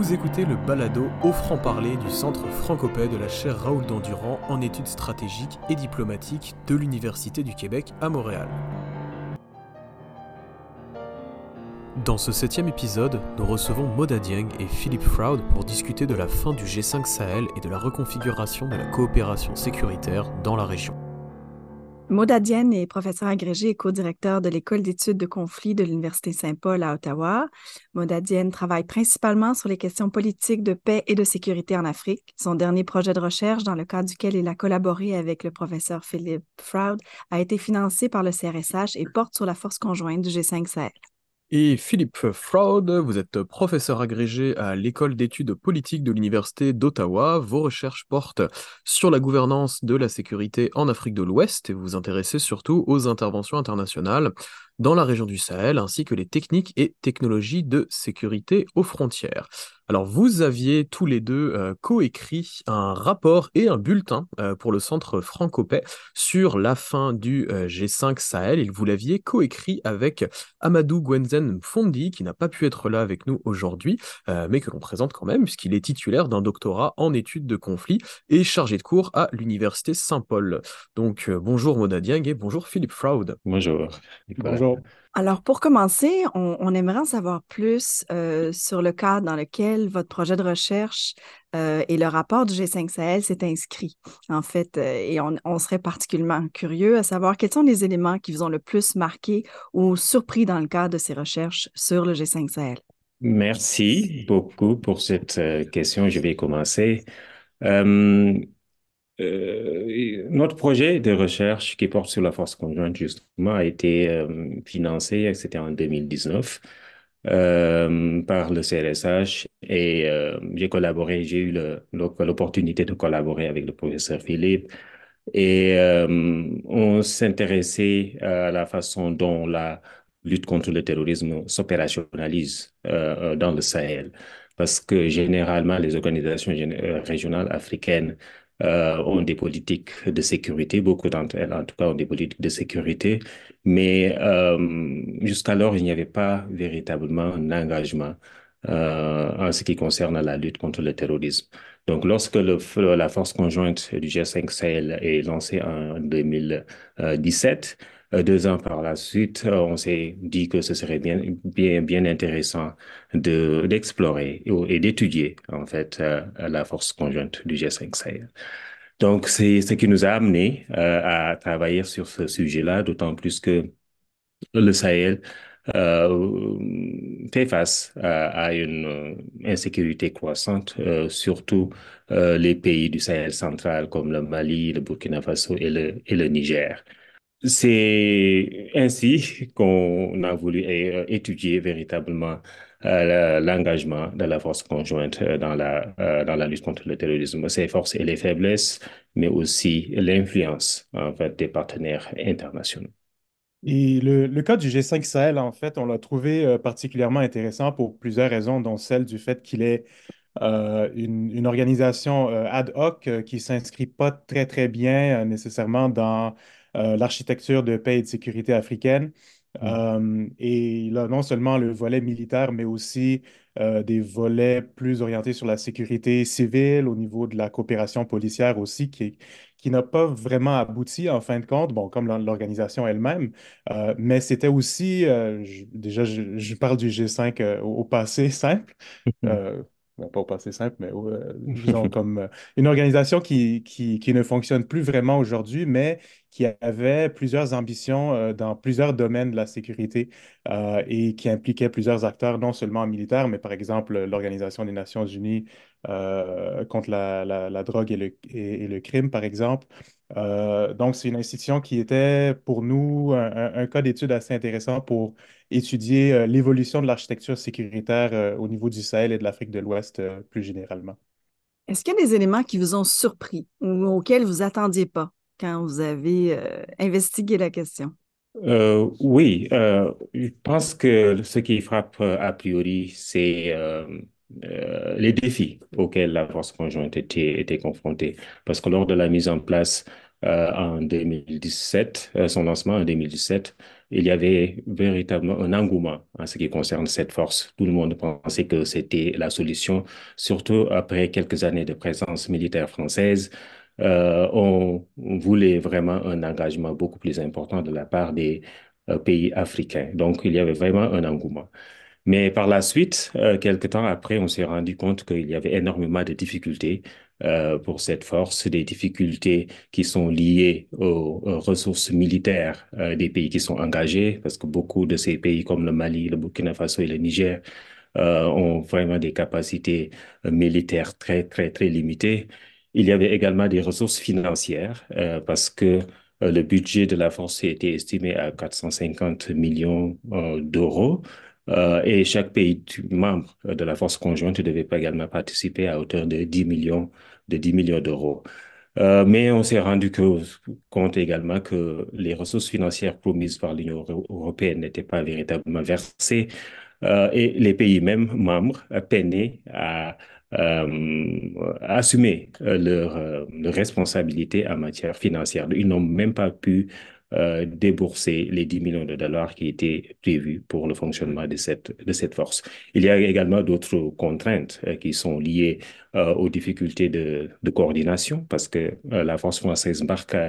Vous écoutez le balado au franc-parler du Centre francopais de la chaire Raoul Dandurand en études stratégiques et diplomatiques de l'Université du Québec à Montréal. Dans ce septième épisode, nous recevons Moda Dieng et Philippe Froud pour discuter de la fin du G5 Sahel et de la reconfiguration de la coopération sécuritaire dans la région. Maud Dienne est professeur agrégé et co-directeur de l'École d'études de conflits de l'Université Saint-Paul à Ottawa. Maud Dienne travaille principalement sur les questions politiques de paix et de sécurité en Afrique. Son dernier projet de recherche, dans le cadre duquel il a collaboré avec le professeur Philippe Froud, a été financé par le CRSH et porte sur la force conjointe du G5 Sahel. Et Philippe Fraud, vous êtes professeur agrégé à l'école d'études politiques de l'Université d'Ottawa. Vos recherches portent sur la gouvernance de la sécurité en Afrique de l'Ouest et vous vous intéressez surtout aux interventions internationales dans la région du Sahel ainsi que les techniques et technologies de sécurité aux frontières. Alors, vous aviez tous les deux euh, coécrit un rapport et un bulletin euh, pour le Centre Francopais sur la fin du euh, G5 Sahel et vous l'aviez coécrit avec Amadou Gwenzen Fondi, qui n'a pas pu être là avec nous aujourd'hui, mais que l'on présente quand même, puisqu'il est titulaire d'un doctorat en études de conflit et chargé de cours à l'Université Saint-Paul. Donc, bonjour Mona Dieng et bonjour Philippe Fraud. Bonjour. Bonjour. Alors, pour commencer, on, aimerait en savoir plus euh, sur le cadre dans lequel votre projet de recherche euh, et le rapport du G5 Sahel s'est inscrit, en fait. Euh, et on, serait particulièrement curieux à savoir quels sont les éléments qui vous ont le plus marqué ou surpris dans le cadre de ces recherches sur le G5 Sahel. Merci beaucoup pour cette question. Je vais commencer. Euh, notre projet de recherche qui porte sur la force conjointe, justement, a été euh, financé, c'était en 2019, euh, par le CRSH et j'ai collaboré, j'ai eu l'opportunité de collaborer avec le professeur Philippe. Et on s'intéressait à la façon dont la lutte contre le terrorisme s'opérationnalise dans le Sahel. Parce que généralement les organisations régionales africaines euh, ont des politiques de sécurité, beaucoup d'entre elles en tout cas ont des politiques de sécurité, mais euh, jusqu'alors il n'y avait pas véritablement un engagement euh, en ce qui concerne la lutte contre le terrorisme. Donc lorsque la force conjointe du G5 Sahel est lancée en 2017, euh, deux ans par la suite, euh, on s'est dit que ce serait bien, bien, intéressant de, d'explorer et, d'étudier, en fait, euh, la force conjointe du G5 Sahel. Donc, c'est ce qui nous a amené à travailler sur ce sujet-là, d'autant plus que le Sahel euh, fait face à, une insécurité croissante, surtout les pays du Sahel central comme le Mali, le Burkina Faso et le, et le Niger. C'est ainsi qu'on a voulu euh, étudier véritablement euh, l'engagement de la force conjointe euh, dans la, lutte contre le terrorisme, ses forces et les faiblesses, mais aussi l'influence en fait, des partenaires internationaux. Et le, cas du G5 Sahel, en fait, on l'a trouvé particulièrement intéressant pour plusieurs raisons, dont celle du fait qu'il est une, organisation ad hoc qui s'inscrit pas très, très bien nécessairement dans l'architecture de paix et de sécurité africaine. Mm. Euh, et il a non seulement le volet militaire, mais aussi euh, des volets plus orientés sur la sécurité civile, au niveau de la coopération policière aussi, qui, qui n'a pas vraiment abouti en fin de compte, bon, comme l'organisation elle-même, mais c'était aussi, déjà, je, parle du G5 au, passé simple, pas au passé simple, mais disons comme une organisation qui, qui, qui, ne fonctionne plus vraiment aujourd'hui, mais qui avait plusieurs ambitions euh, dans plusieurs domaines de la sécurité euh, et qui impliquait plusieurs acteurs, non seulement militaires, mais par exemple l'Organisation des Nations Unies euh, contre la, la, drogue et le, et, le, crime, par exemple. Donc, c'est une institution qui était pour nous un, cas d'étude assez intéressant pour étudier l'évolution de l'architecture sécuritaire au niveau du Sahel et de l'Afrique de l'Ouest plus généralement. Est-ce qu'il y a des éléments qui vous ont surpris ou auxquels vous attendiez pas? quand vous avez euh, investigué la question? Euh, oui, euh, je pense que ce qui frappe a priori, c'est les défis auxquels la force conjointe était, confrontée. Parce que lors de la mise en place en 2017, son lancement en 2017, il y avait véritablement un engouement en ce qui concerne cette force. Tout le monde pensait que c'était la solution, surtout après quelques années de présence militaire française. Euh, on, voulait vraiment un engagement beaucoup plus important de la part des euh, pays africains. Donc, il y avait vraiment un engouement. Mais par la suite, euh, quelques temps après, on s'est rendu compte qu'il y avait énormément de difficultés euh, pour cette force, des difficultés qui sont liées aux, ressources militaires euh, des pays qui sont engagés, parce que beaucoup de ces pays comme le Mali, le Burkina Faso et le Niger euh, ont vraiment des capacités militaires très, très, très limitées. Il y avait également des ressources financières, parce que le budget de la force était estimé à 450 millions d'euros. Euh, et chaque pays membre de la force conjointe devait également participer à hauteur de 10 millions de 10 millions d'euros. Euh, mais on s'est rendu compte également que les ressources financières promises par l'Union européenne n'étaient pas véritablement versées euh, et les pays même membres peinaient à euh, assumer leurs leur responsabilités en matière financière. Ils n'ont même pas pu euh, débourser les 10 millions de dollars qui étaient prévus pour le fonctionnement de cette, de cette force. Il y a également d'autres contraintes euh, qui sont liées euh, aux difficultés de, coordination parce que la force française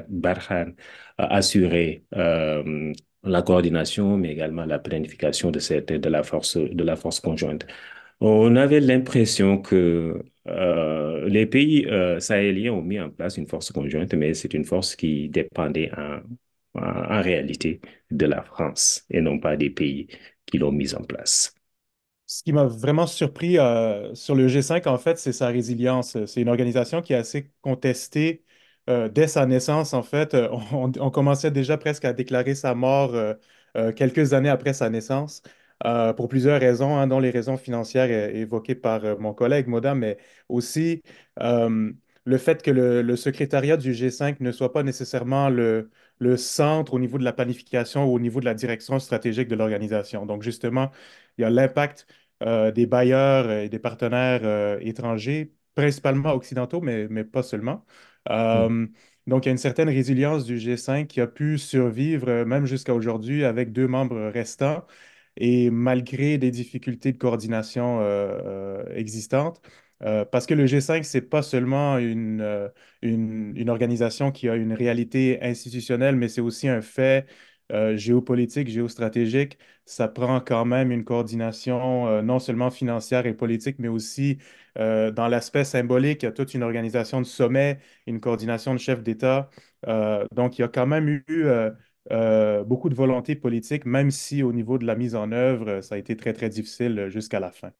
Barkhane a assuré la coordination, mais également la planification de, cette, de, la, force, de la force conjointe. On avait l'impression que les pays sahéliens ont mis en place une force conjointe, mais c'est une force qui dépendait en, en, réalité de la France et non pas des pays qui l'ont mise en place. Ce qui m'a vraiment surpris euh, sur le G5, en fait, c'est sa résilience. C'est une organisation qui est assez contestée euh, dès sa naissance. En fait, euh, on, commençait déjà presque à déclarer sa mort quelques années après sa naissance. pour plusieurs raisons, hein, dont les raisons financières évoquées par mon collègue Moda, mais aussi le fait que le, secrétariat du G5 ne soit pas nécessairement le, le, centre au niveau de la planification ou au niveau de la direction stratégique de l'organisation. Donc, justement, il y a l'impact euh, des bailleurs et des partenaires euh, étrangers, principalement occidentaux, mais, mais pas seulement. Euh, mm. Donc, il y a une certaine résilience du G5 qui a pu survivre même jusqu'à aujourd'hui avec deux membres restants et malgré des difficultés de coordination existantes. Euh, parce que le G5, c'est pas seulement une, euh, une, organisation qui a une réalité institutionnelle, mais c'est aussi un fait euh, géopolitique, géostratégique. Ça prend quand même une coordination non seulement financière et politique, mais aussi dans l'aspect symbolique. Il y a toute une organisation de sommet, une coordination de chefs d'État. donc, il y a quand même eu beaucoup de volonté politique, même si au niveau de la mise en œuvre, ça a été très, très difficile jusqu'à la fin.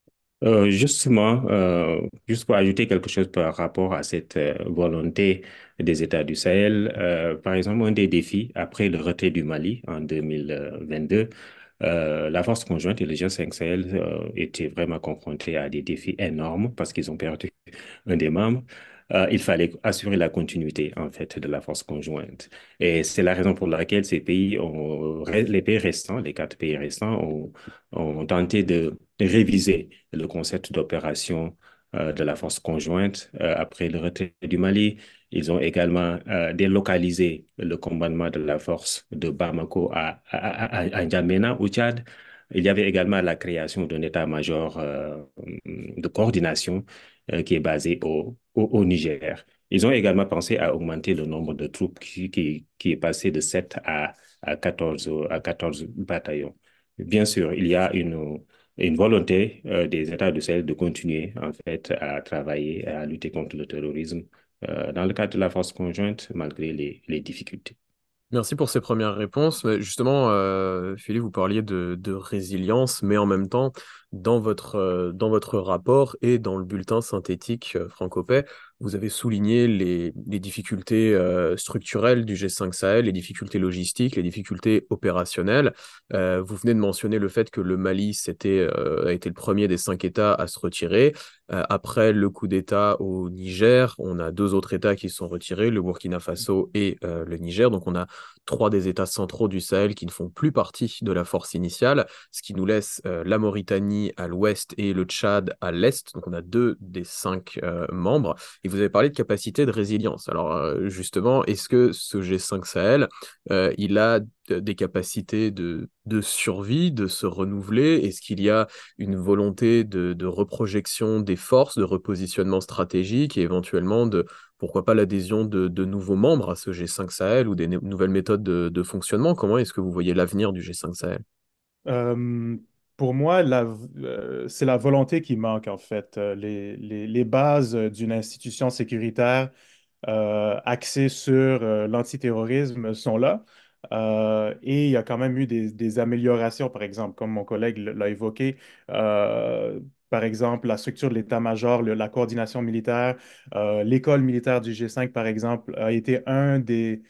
Euh, justement, euh, juste pour ajouter quelque chose par rapport à cette euh, volonté des États du Sahel, par exemple, un des défis après le retrait du Mali en 2022, la force conjointe et le G5 Sahel étaient vraiment confrontés à des défis énormes parce qu'ils ont perdu un des membres. Il fallait assurer la continuité en fait de la force conjointe. Et c'est la raison pour laquelle ces pays ont, les pays restants, les quatre pays restants, ont tenté de réviser le concept d'opération euh, de la force conjointe euh, après le retrait du Mali. Ils ont également délocalisé le commandement de la force de Bamako à, à, à, N'Djamena, au Tchad. Il y avait également la création d'un état-major de coordination qui est basé au, au, Niger. Ils ont également pensé à augmenter le nombre de troupes qui, qui, est passé de 7 à, à, 14, à 14 bataillons. Bien sûr, il y a une, une volonté euh, des États du Sahel de continuer en fait à travailler, à lutter contre le terrorisme euh, dans le cadre de la force conjointe malgré les, difficultés. Merci pour ces premières réponses. Justement, euh, Philippe, vous parliez de, résilience, mais en même temps, dans votre, dans votre rapport et dans le bulletin synthétique Francopais, vous avez souligné les, difficultés euh, structurelles du G5 Sahel, les difficultés logistiques, les difficultés opérationnelles. Euh, vous venez de mentionner le fait que le Mali c'était, euh, a été le premier des cinq États à se retirer. après le coup d'État au Niger, on a deux autres États qui sont retirés, le Burkina Faso et le Niger. Donc on a trois des États centraux du Sahel qui ne font plus partie de la force initiale, ce qui nous laisse la Mauritanie, à l'ouest et le Tchad à l'est. Donc on a deux des cinq membres. Vous avez parlé de capacité de résilience. Alors justement, est-ce que ce G5 Sahel, il a des capacités de, de survie, de se renouveler? Est-ce qu'il y a une volonté de, de, reprojection des forces, de repositionnement stratégique et éventuellement de, pourquoi pas, l'adhésion de, de, nouveaux membres à ce G5 Sahel ou des nouvelles méthodes de, fonctionnement? Comment est-ce que vous voyez l'avenir du G5 Sahel? Euh, Pour moi, euh, c'est la volonté qui manque, en fait. Euh, les, bases d'une institution sécuritaire axée sur l'antiterrorisme sont là. Euh, et il y a quand même eu des, améliorations, par exemple, comme mon collègue l'a évoqué. Euh, par exemple, la structure de l'état-major, la coordination militaire, euh, l'école militaire du G5, par exemple, a été un des,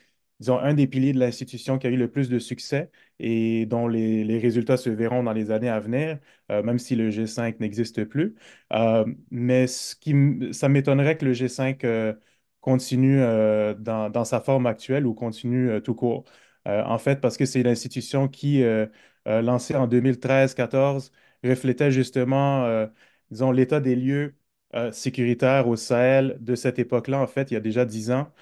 disons, un des piliers de l'institution qui a eu le plus de succès et dont les, résultats se verront dans les années à venir, même si le G5 n'existe plus. mais ce qui, ça m'étonnerait que le G5 continue dans, sa forme actuelle ou continue tout court. Euh, en fait, parce que c'est une institution qui, euh, euh, lancée en 2013-14, reflétait justement, disons, l'état des lieux sécuritaires au Sahel de cette époque-là, en fait, il y a déjà dix ans.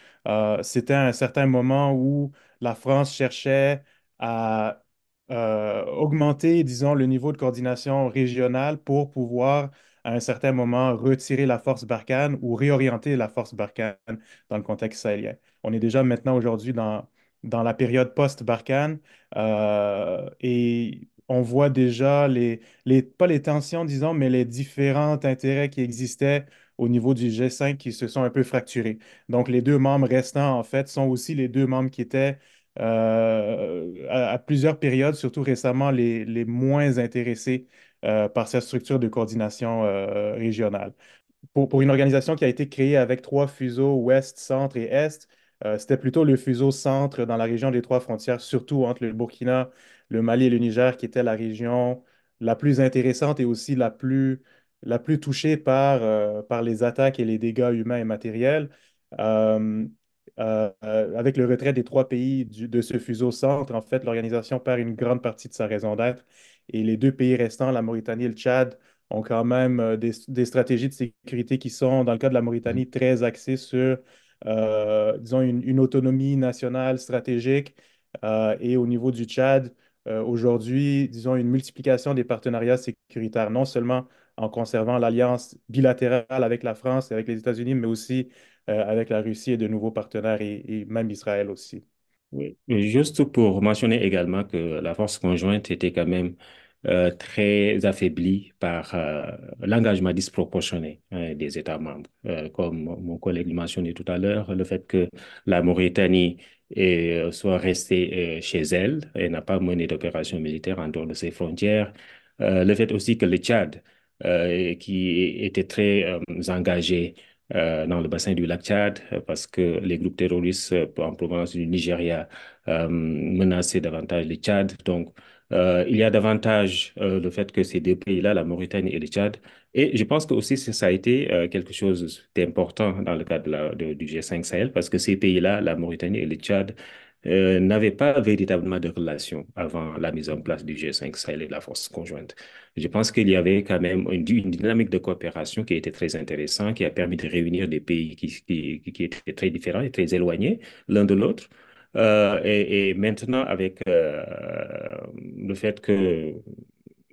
c'était un certain moment où la France cherchait à augmenter, disons, le niveau de coordination régionale pour pouvoir, à un certain moment, retirer la force Barkhane ou réorienter la force Barkhane dans le contexte sahélien. On est déjà maintenant aujourd'hui dans dans la période post-Barkhane. Euh, et on voit déjà les, les, pas les tensions, disons, mais les différents intérêts qui existaient au niveau du G5 qui se sont un peu fracturés. Donc, les deux membres restants, en fait, sont aussi les deux membres qui étaient euh, à, plusieurs périodes, surtout récemment, les, les moins intéressés euh, par cette structure de coordination régionale. Pour, pour, une organisation qui a été créée avec trois fuseaux ouest, centre et est, euh, c'était plutôt le fuseau centre dans la région des trois frontières, surtout entre le Burkina, le Mali et le Niger, qui était la région la plus intéressante et aussi la plus, la plus touchée par, euh, par les attaques et les dégâts humains et matériels. Euh, avec le retrait des trois pays de ce fuseau centre, en fait, l'organisation perd une grande partie de sa raison d'être. Et les deux pays restants, la Mauritanie et le Tchad, ont quand même des, des, stratégies de sécurité qui sont, dans le cas de la Mauritanie, très axées sur euh, disons, une, autonomie nationale stratégique. Euh, et au niveau du Tchad, euh, aujourd'hui, disons, une multiplication des partenariats sécuritaires, non seulement en conservant l'alliance bilatérale avec la France et avec les États-Unis, mais aussi avec la Russie et de nouveaux partenaires et, même Israël aussi. Oui, juste pour mentionner également que la force conjointe était quand même euh, très affaibli par euh, l'engagement disproportionné hein, des États membres. Euh, comme mon collègue le mentionnait tout à l'heure, le fait que la Mauritanie soit restée chez elle et n'a pas mené d'opération militaire en dehors de ses frontières. le fait aussi que le Tchad, qui était très engagé dans le bassin du lac Tchad, parce que les groupes terroristes en provenance du Nigeria menaçaient davantage le Tchad. Euh, il y a davantage euh, le fait que ces deux pays-là, la Mauritanie et le Tchad, et je pense que aussi ça a été euh, quelque chose d'important dans le cadre du G5 Sahel, parce que ces pays-là, la Mauritanie et le Tchad, n'avaient pas véritablement de relation avant la mise en place du G5 Sahel et de la force conjointe. Je pense qu'il y avait quand même une, dynamique de coopération qui était très intéressante, qui a permis de réunir des pays qui, qui étaient très différents et très éloignés l'un de l'autre. Euh, et, maintenant, avec euh, le fait que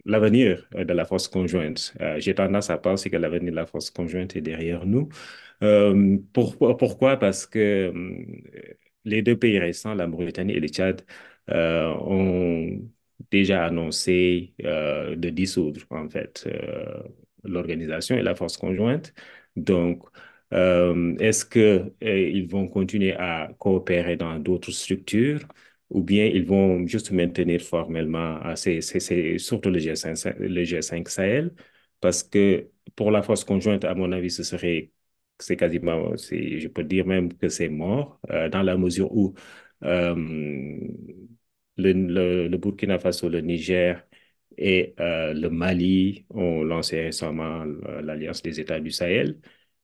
l'avenir de la force conjointe, euh, j'ai tendance à penser que l'avenir de la force conjointe est derrière nous. pourquoi? Parce que les deux pays récents, la Mauritanie et le Tchad, ont déjà annoncé de dissoudre en fait l'organisation et la force conjointe. Donc, euh, est-ce qu'ils euh, vont continuer à coopérer dans d'autres structures ou bien ils vont juste maintenir formellement, c'est surtout le G5, le G5 Sahel, parce que pour la force conjointe, à mon avis, ce serait, c'est quasiment, je peux dire même que c'est mort, euh, dans la mesure où le, le, Burkina Faso, le Niger et le Mali ont lancé récemment l'Alliance des États du Sahel.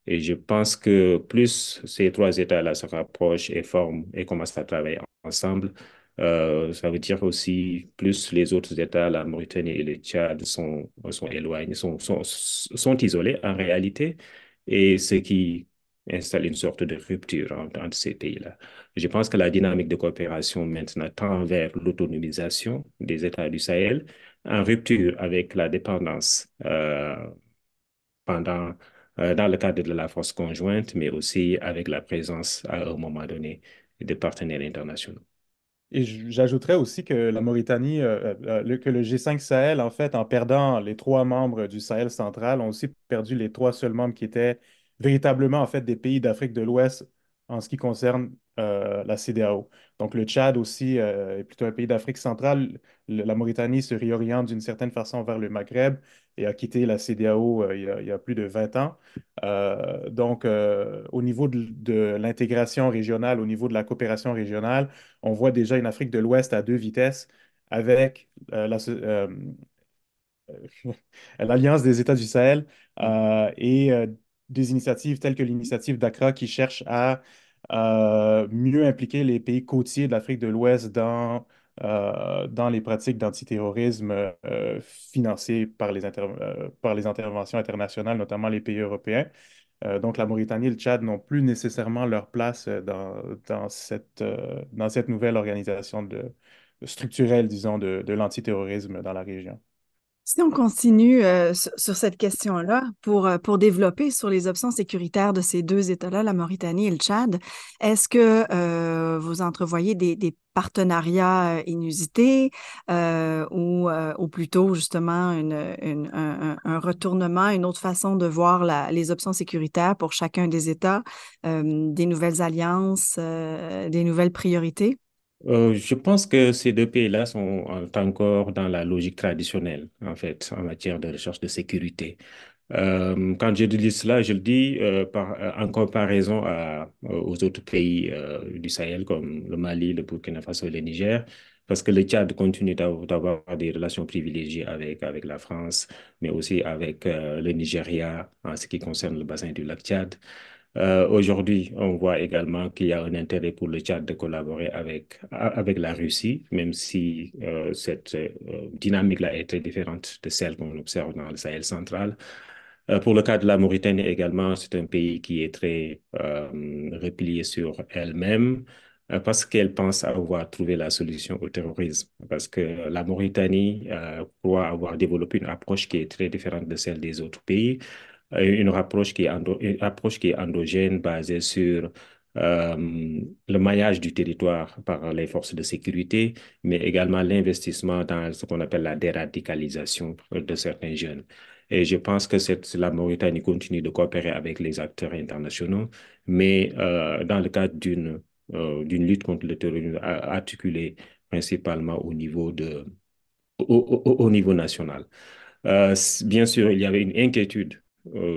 Et je pense que plus ces trois États-là se rapprochent et forment et commencent à travailler ensemble, Euh, ça veut dire aussi plus les autres États, la Mauritanie et le Tchad sont, sont éloignés, sont, sont, isolés en réalité, et ce qui installe une sorte de rupture entre, ces pays-là. Je pense que la dynamique de coopération maintenant tend vers l'autonomisation des États du Sahel, en rupture avec la dépendance euh, pendant, dans le cadre de la force conjointe, mais aussi avec la présence à un moment donné des partenaires internationaux. Et j'ajouterais aussi que la Mauritanie, euh, euh, que le G5 Sahel, en fait, en perdant les trois membres du Sahel central, ont aussi perdu les trois seuls membres qui étaient véritablement, en fait, des pays d'Afrique de l'Ouest en ce qui concerne euh, la CEDEAO. Donc, le Tchad aussi euh, est plutôt un pays d'Afrique centrale. Le- la Mauritanie se réoriente d'une certaine façon vers le Maghreb et a quitté la CEDEAO euh, il y a, plus de 20 ans. Donc, au niveau de, l'intégration régionale, au niveau de la coopération régionale, on voit déjà une Afrique de l'Ouest à deux vitesses avec la, l'Alliance des États du Sahel et des initiatives telles que l'initiative d'Accra qui cherche à mieux impliquer les pays côtiers de l'Afrique de l'Ouest dans, euh, dans les pratiques d'antiterrorisme euh, financées par les, euh, par les interventions internationales, notamment les pays européens. Euh, donc, la Mauritanie et le Tchad n'ont plus nécessairement leur place euh, dans, dans cette, euh, dans cette nouvelle organisation structurelle, disons, de, de l'antiterrorisme dans la région. Si on continue euh, sur, cette question-là, pour, euh, pour développer sur les options sécuritaires de ces deux États-là, la Mauritanie et le Tchad, est-ce que euh, vous entrevoyez des, partenariats inusités ou, ou plutôt justement une, un, retournement, une autre façon de voir les options sécuritaires pour chacun des États, des nouvelles alliances, des nouvelles priorités? Euh, je pense que ces deux pays-là sont encore dans la logique traditionnelle, en fait, en matière de recherche de sécurité. Euh, quand je dis cela, je le dis euh, par, en comparaison à- aux autres pays euh, du Sahel comme le Mali, le Burkina Faso et le Niger, parce que le Tchad continue d'av- d'avoir des relations privilégiées avec, avec la France, mais aussi avec le Nigeria en ce qui concerne le bassin du lac Tchad. Euh, aujourd'hui, on voit également qu'il y a un intérêt pour le Tchad de collaborer avec, avec la Russie, même si euh, cette euh, dynamique-là est très différente de celle qu'on observe dans le Sahel central. Pour le cas de la Mauritanie également, c'est un pays qui est très replié sur elle-même parce qu'elle pense avoir trouvé la solution au terrorisme. Parce que la Mauritanie croit avoir développé une approche qui est très différente de celle des autres pays une approche qui est, une approche qui est endogène, basée sur euh, le maillage du territoire par les forces de sécurité, mais également l'investissement dans ce qu'on appelle la déradicalisation de certains jeunes. Et je pense que la Mauritanie continue de coopérer avec les acteurs internationaux, mais euh, dans le cadre d'une euh, lutte contre le terrorisme articulée principalement au niveau de, au, au- au niveau national. Euh, bien sûr, il y avait une inquiétude euh,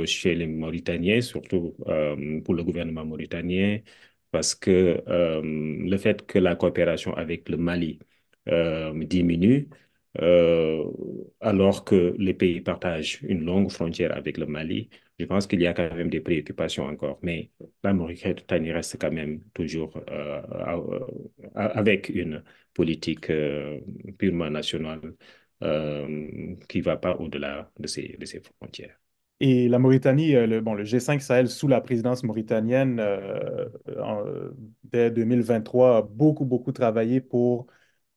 chez les Mauritaniens, surtout euh, pour le gouvernement mauritanien, parce que euh, le fait que la coopération avec le Mali euh, diminue, euh, alors que les pays partagent une longue frontière avec le Mali, je pense qu'il y a quand même des préoccupations encore. Mais la Mauritanie reste quand même toujours euh, avec une politique euh, purement nationale euh, qui ne va pas au-delà de ces, de ces frontières. Et la Mauritanie, euh, le, bon, le G5 Sahel sous la présidence mauritanienne, euh, dès 2023, a beaucoup, beaucoup travaillé pour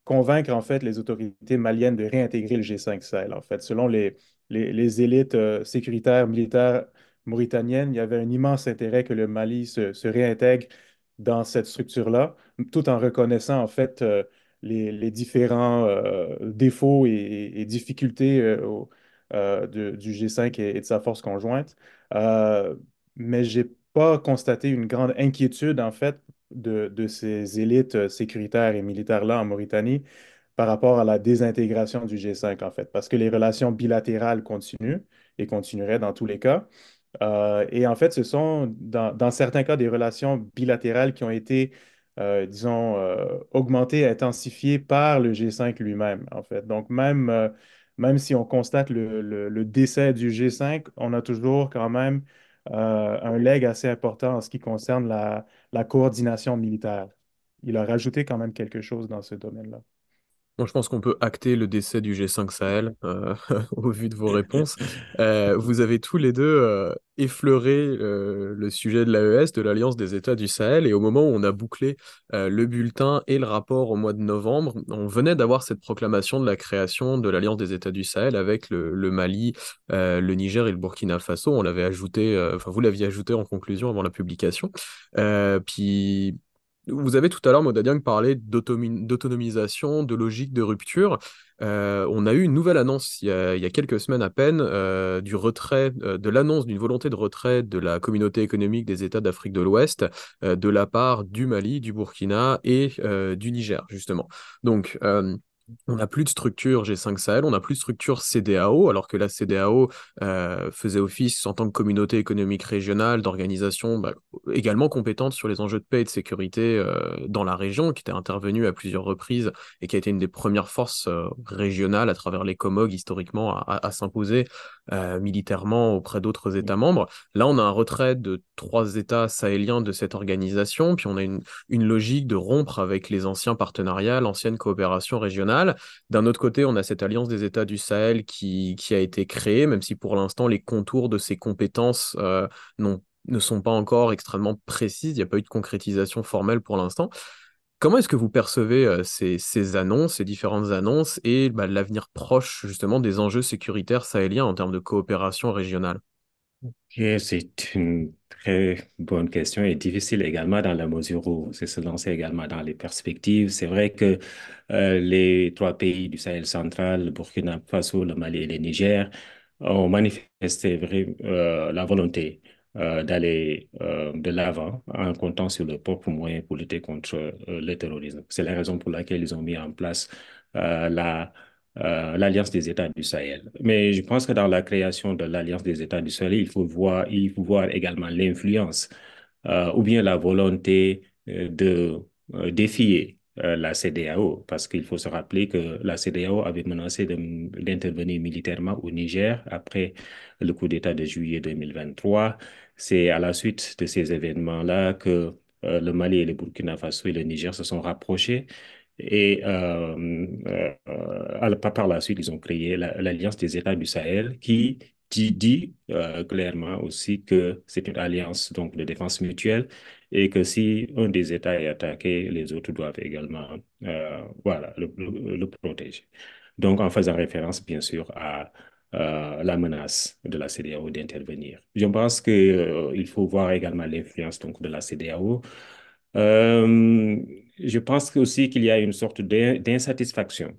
convaincre en fait les autorités maliennes de réintégrer le G5 Sahel. En fait, selon les, les, élites euh, sécuritaires militaires mauritaniennes, il y avait un immense intérêt que le Mali se, se réintègre dans cette structure-là, tout en reconnaissant en fait les, les différents défauts et, difficultés de- du G5 et, de sa force conjointe. Euh, mais j'ai pas constaté une grande inquiétude en fait de, de ces élites euh, sécuritaires et militaires-là en Mauritanie par rapport à la désintégration du G5, en fait, parce que les relations bilatérales continuent et continueraient dans tous les cas. Euh, et en fait, ce sont dans, dans certains cas des relations bilatérales qui ont été, euh, disons, euh, augmentées, intensifiées par le G5 lui-même, en fait. Donc, même, euh, même si on constate le, décès du G5, on a toujours quand même euh, un leg assez important en ce qui concerne la coordination militaire. il a rajouté quand même quelque chose dans ce domaine-là. Bon, je pense qu'on peut acter le décès du G5 Sahel euh, au vu de vos réponses. Euh, vous avez tous les deux euh, effleuré le sujet de l'AES, de l'Alliance des États du Sahel, et au moment où on a bouclé le bulletin et le rapport au mois de novembre, on venait d'avoir cette proclamation de la création de l'Alliance des États du Sahel avec le, le Mali, le Niger et le Burkina Faso. On l'avait ajouté, enfin vous l'aviez ajouté en conclusion avant la publication. puis vous avez tout à l'heure, Modadiang, parlé d'autonomisation, de logique de rupture. Euh, on a eu une nouvelle annonce il y a, quelques semaines à peine euh, euh, de l'annonce d'une volonté de retrait de la communauté économique des États d'Afrique de l'Ouest de la part du Mali, du Burkina et du Niger, justement. Donc, on n'a plus de structure G5 Sahel, on n'a plus de structure CDAO, alors que la CDAO euh, faisait office en tant que communauté économique régionale, d'organisation bah, également compétente sur les enjeux de paix et de sécurité euh, dans la région, qui était intervenue à plusieurs reprises et qui a été une des premières forces euh, régionales à travers les COMOG historiquement à, s'imposer euh, militairement auprès d'autres États membres. Là, on a un retrait de trois États sahéliens de cette organisation, puis on a une, une logique de rompre avec les anciens partenariats, l'ancienne coopération régionale. D'un autre côté, on a cette alliance des États du Sahel qui, qui a été créée, même si pour l'instant les contours de ses compétences euh, ne sont pas encore extrêmement précises, il n'y a pas eu de concrétisation formelle pour l'instant. Comment est-ce que vous percevez ces, ces, annonces, ces différentes annonces et bah, l'avenir proche justement des enjeux sécuritaires sahéliens en termes de coopération régionale? Okay, c'est une très bonne question et difficile également dans la mesure où c'est se lancer également dans les perspectives. C'est vrai que les trois pays du Sahel central, le Burkina Faso, le Mali et le Niger, ont manifesté euh, la volonté d'aller euh, de l'avant en comptant sur leurs propres moyens pour lutter contre euh, le terrorisme. C'est la raison pour laquelle ils ont mis en place euh, la euh, l'Alliance des États du Sahel. Mais je pense que dans la création de l'Alliance des États du Sahel, il faut voir, il faut voir également l'influence euh, ou bien la volonté euh, de euh, défier euh, la CDAO, parce qu'il faut se rappeler que la CDAO avait menacé d'intervenir militairement au Niger après le coup d'État de juillet 2023. C'est à la suite de ces événements-là que euh, le Mali et le Burkina Faso et le Niger se sont rapprochés et euh, euh, par la suite, ils ont créé l'Alliance des États du Sahel qui dit, euh, clairement aussi que c'est une alliance donc de défense mutuelle et que si un des États est attaqué, les autres doivent également voilà, le, le, protéger. Donc, en faisant référence, bien sûr, à euh, la menace de la CDAO d'intervenir. Je pense qu'il euh, faut voir également l'influence donc de la CDAO. Euh, je pense aussi qu'il y a une sorte d'insatisfaction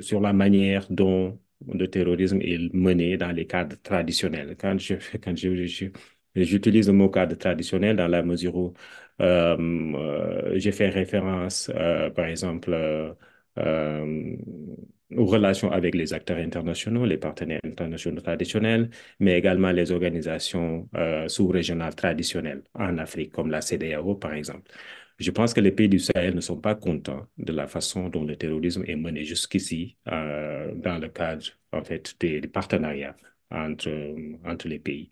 sur la manière dont le terrorisme est mené dans les cadres traditionnels. Quand je, quand je, j'utilise le mot cadre traditionnel dans la mesure où j'ai fait référence, par exemple, relations avec les acteurs internationaux, les partenaires internationaux traditionnels, mais également les organisations sous-régionales traditionnelles en Afrique, comme la CEDEAO, par exemple. Je pense que les pays du Sahel ne sont pas contents de la façon dont le terrorisme est mené jusqu'ici euh, dans le cadre en fait des, partenariats entre, entre les pays.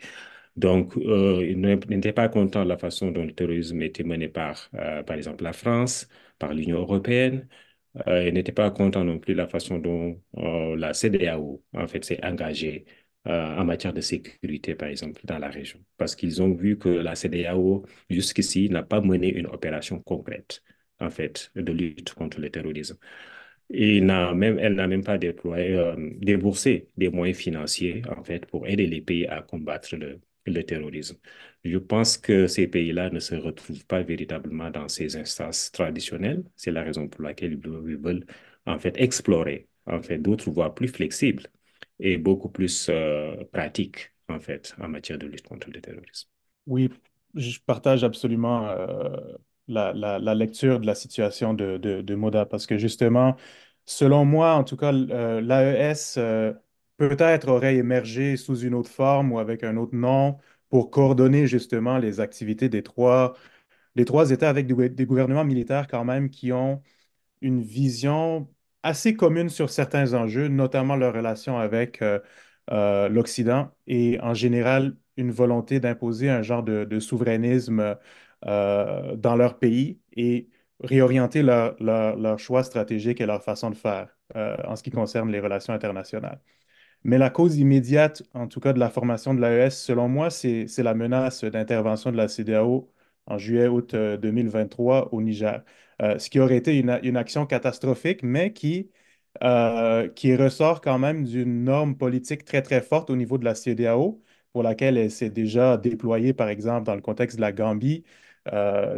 Donc, euh, ils n'étaient pas contents de la façon dont le terrorisme était mené par, euh, par exemple, la France, par l'Union européenne. Euh, ils n'étaient pas contents non plus de la façon dont euh, la CDAO, en fait, s'est engagée euh, en matière de sécurité, par exemple, dans la région. Parce qu'ils ont vu que la CDAO, jusqu'ici, n'a pas mené une opération concrète, en fait, de lutte contre le terrorisme. Et même, elle n'a même pas déployé, déboursé des moyens financiers, en fait, pour aider les pays à combattre le, le terrorisme. Je pense que ces pays-là ne se retrouvent pas véritablement dans ces instances traditionnelles. C'est la raison pour laquelle ils veulent, en fait, explorer, en fait, d'autres voies plus flexibles et beaucoup plus euh, pratique, en fait, en matière de lutte contre le terrorisme. Oui, je partage absolument euh, la, la, lecture de la situation de, de, Moda parce que justement, selon moi, en tout cas, euh, l'AES peut-être aurait émergé sous une autre forme ou avec un autre nom pour coordonner justement les activités des trois, États avec des, gouvernements militaires quand même qui ont une vision assez commune sur certains enjeux, notamment leur relation avec euh, euh, l'Occident et en général une volonté d'imposer un genre de, souverainisme euh, dans leur pays et réorienter leur, choix stratégique et leur façon de faire en ce qui concerne les relations internationales. Mais la cause immédiate, en tout cas de la formation de l'AES, selon moi, c'est la menace d'intervention de la CDAO en juillet-août 2023 euh, au Niger, euh, ce qui aurait été une, une action catastrophique, mais qui, euh, qui ressort quand même d'une norme politique très, très forte au niveau de la CDAO, pour laquelle elle s'est déjà déployée, par exemple, dans le contexte de la Gambie,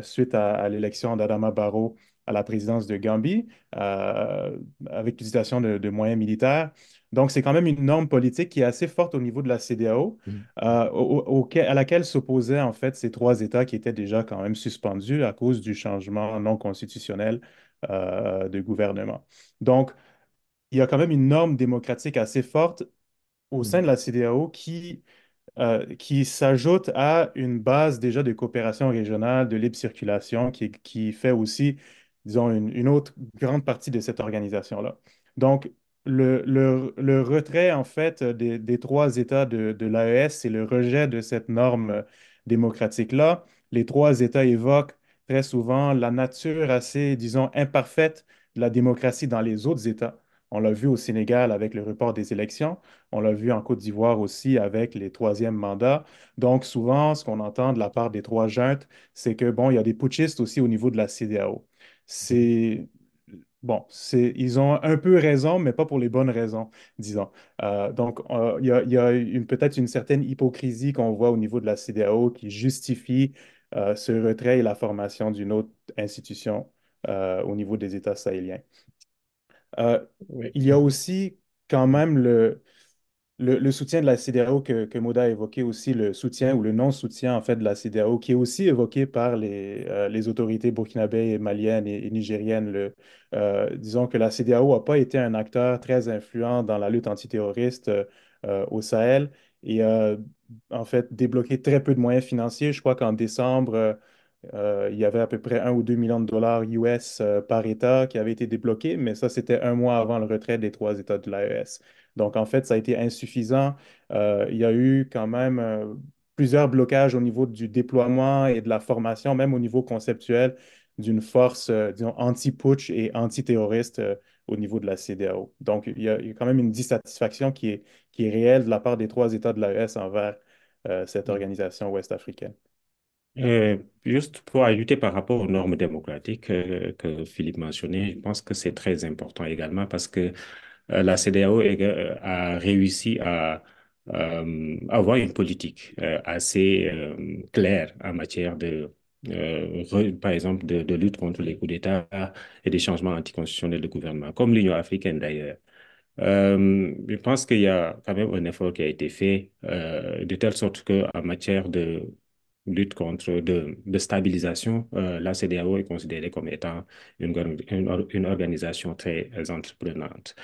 suite à, l'élection d'Adama Barrow à la présidence de Gambie, avec l'utilisation de, de moyens militaires. Donc, c'est quand même une norme politique qui est assez forte au niveau de la CDAO, Mmh. euh, à laquelle s'opposaient en fait ces trois États qui étaient déjà quand même suspendus à cause du changement non constitutionnel euh, de gouvernement. Donc, il y a quand même une norme démocratique assez forte au sein Mmh. de la CDAO qui, euh, qui s'ajoute à une base déjà de coopération régionale, de libre circulation, qui, qui fait aussi, disons, une, une autre grande partie de cette organisation-là. Donc, le, le- le retrait, en fait, des, des trois États de, de l'AES, c'est le rejet de cette norme démocratique-là. Les trois États évoquent très souvent la nature assez, disons, imparfaite de la démocratie dans les autres États. On l'a vu au Sénégal avec le report des élections. On l'a vu en Côte d'Ivoire aussi avec les troisièmes mandats. Donc, souvent, ce qu'on entend de la part des trois juntes, c'est que, bon, il y a des putschistes aussi au niveau de la CDAO. C'est, bon, c'est, ils ont un peu raison, mais pas pour les bonnes raisons, disons. Euh, donc, euh, il y a, il y a une, peut-être une certaine hypocrisie qu'on voit au niveau de la CDAO qui justifie euh, ce retrait et la formation d'une autre institution euh, au niveau des États sahéliens. Euh, Oui. il y a aussi quand même le, le, soutien de la CEDEAO que, que Moda a évoqué aussi, le soutien ou le non-soutien en fait de la CEDEAO, qui est aussi évoqué par les, euh, autorités burkinabées, maliennes et, nigériennes. Euh, disons que la CEDEAO n'a pas été un acteur très influent dans la lutte antiterroriste euh, au Sahel et a en fait débloqué très peu de moyens financiers. Je crois qu'en décembre, il y avait à peu près un ou deux millions de dollars US par État qui avaient été débloqués, mais ça, c'était un mois avant le retrait des trois États de l'AES. Donc, en fait, ça a été insuffisant. Euh, il y a eu quand même euh, plusieurs blocages au niveau du déploiement et de la formation, même au niveau conceptuel d'une force, euh, disons, anti-putsch et anti-terroriste au niveau de la CEDEAO. Donc, il y a, il y a quand même une dissatisfaction qui est, qui est réelle de la part des trois États de l'AES envers cette Mmh. organisation ouest-africaine. Euh, juste pour ajouter par rapport aux normes démocratiques euh, que Philippe mentionnait, je pense que c'est très important également parce que la CEDEAO éga- euh, a réussi à euh, avoir une politique euh, assez euh, claire en matière de, euh, par exemple, de, lutte contre les coups d'État et des changements anticonstitutionnels de gouvernement, comme l'Union africaine d'ailleurs. Euh, je pense qu'il y a quand même un effort qui a été fait euh, de telle sorte qu'en matière de lutte contre, de, stabilisation, euh, la CEDEAO est considérée comme étant une organisation très entreprenante.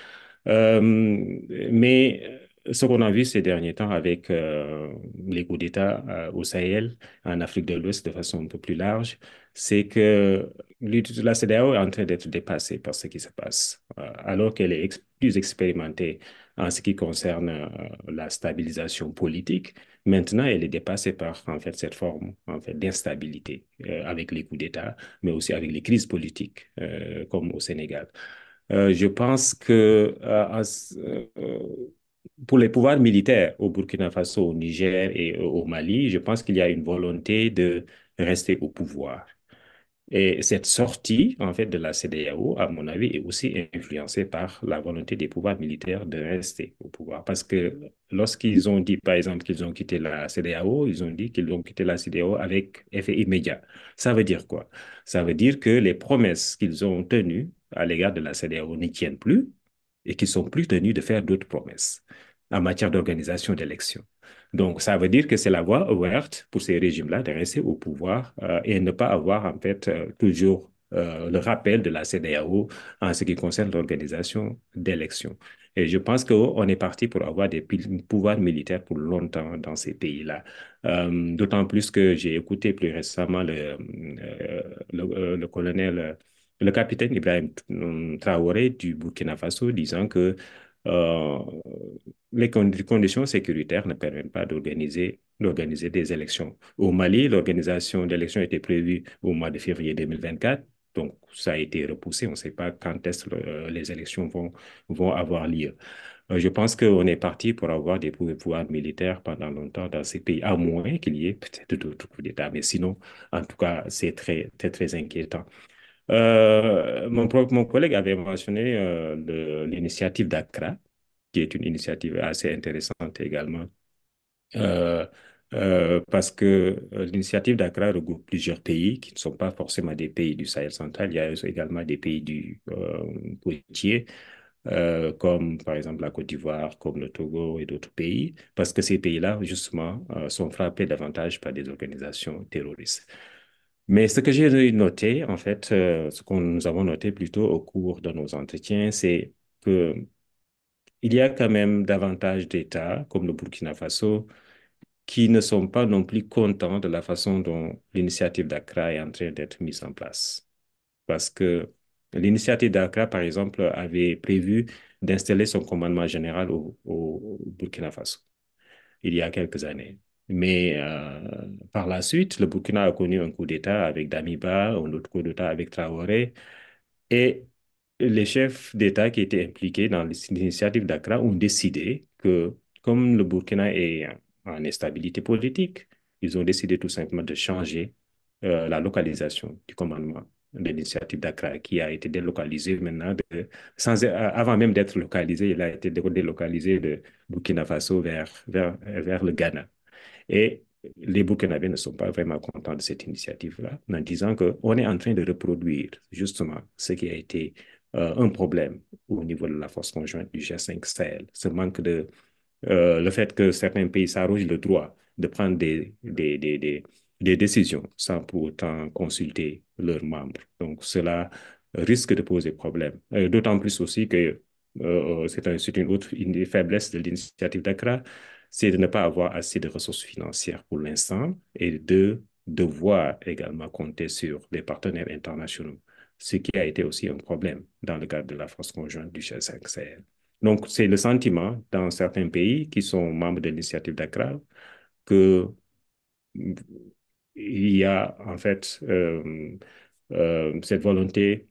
Euh, mais ce qu'on a vu ces derniers temps avec euh, les coups d'État euh, au Sahel, en Afrique de l'Ouest de façon un peu plus large, c'est que la CEDEAO est en train d'être dépassée par ce qui se passe, alors qu'elle est plus expérimentée en ce qui concerne la stabilisation politique. Maintenant, elle est dépassée par en fait cette forme en fait d'instabilité avec les coups d'État, mais aussi avec les crises politiques comme au Sénégal. Euh, je pense que euh, euh, pour les pouvoirs militaires au Burkina Faso, au Niger et au Mali, je pense qu'il y a une volonté de rester au pouvoir. Et cette sortie, en fait, de la CEDEAO, à mon avis, est aussi influencée par la volonté des pouvoirs militaires de rester au pouvoir. Parce que lorsqu'ils ont dit, par exemple, qu'ils ont quitté la CEDEAO, ils ont dit qu'ils ont quitté la CEDEAO avec effet immédiat. Ça veut dire quoi? Ça veut dire que les promesses qu'ils ont tenues à l'égard de la CEDEAO n'y tiennent plus et qu'ils sont plus tenus de faire d'autres promesses en matière d'organisation d'élections. Donc, ça veut dire que c'est la voie ouverte pour ces régimes-là de rester au pouvoir euh, et ne pas avoir en fait euh, toujours euh, le rappel de la CEDEAO en ce qui concerne l'organisation d'élections. Et je pense qu'on est parti pour avoir des pouvoirs militaires pour longtemps dans ces pays-là. D'autant plus que j'ai écouté plus récemment le colonel, le capitaine Ibrahim Traoré du Burkina Faso disant que euh, les conditions sécuritaires ne permettent pas d'organiser des élections. Au Mali, l'organisation d'élections était prévue au mois de février 2024. Donc, ça a été repoussé. On ne sait pas quand euh, les élections vont, vont avoir lieu. Euh, je pense qu'on est parti pour avoir des pouvoirs militaires pendant longtemps dans ces pays, à moins qu'il y ait peut-être d'autres coups d'État. Mais sinon, en tout cas, c'est très, très, très inquiétant. Euh, mon, collègue avait mentionné euh, l'initiative d'Accra, qui est une initiative assez intéressante également, euh, parce que l'initiative d'Accra regroupe plusieurs pays qui ne sont pas forcément des pays du Sahel central. Il y a également des pays du côtier, comme par exemple la Côte d'Ivoire, comme le Togo et d'autres pays, parce que ces pays-là, justement, sont frappés davantage par des organisations terroristes. Mais ce que j'ai noté, en fait, euh, ce que nous avons noté plutôt au cours de nos entretiens, c'est que il y a quand même davantage d'États, comme le Burkina Faso, qui ne sont pas non plus contents de la façon dont l'initiative d'Accra est en train d'être mise en place. Parce que l'initiative d'Accra, par exemple, avait prévu d'installer son commandement général au, au Burkina Faso il y a quelques années. Mais euh, par la suite, le Burkina a connu un coup d'État avec Damiba, un autre coup d'État avec Traoré. Et les chefs d'État qui étaient impliqués dans l'initiative d'Accra ont décidé que, comme le Burkina est en instabilité politique, ils ont décidé tout simplement de changer euh, la localisation du commandement de l'initiative d'Accra, qui a été délocalisé maintenant, sans, avant même d'être localisé, il a été délocalisé de Burkina Faso vers, vers, vers le Ghana. Et les Burkinabés ne sont pas vraiment contents de cette initiative-là, en disant qu'on est en train de reproduire justement ce qui a été euh, un problème au niveau de la force conjointe du G5 Sahel, ce manque de... Euh, le fait que certains pays s'arrogent le droit de prendre des, des, des, des, des décisions sans pour autant consulter leurs membres. Donc cela risque de poser problème. Euh, d'autant plus aussi que c'est une autre une faiblesse de l'initiative d'Accra, c'est de ne pas avoir assez de ressources financières pour l'instant et de devoir également compter sur les partenaires internationaux, ce qui a été aussi un problème dans le cadre de la force conjointe du G5 Sahel. Donc, c'est le sentiment dans certains pays qui sont membres de l'initiative d'Accra que il y a en fait euh, euh, cette volonté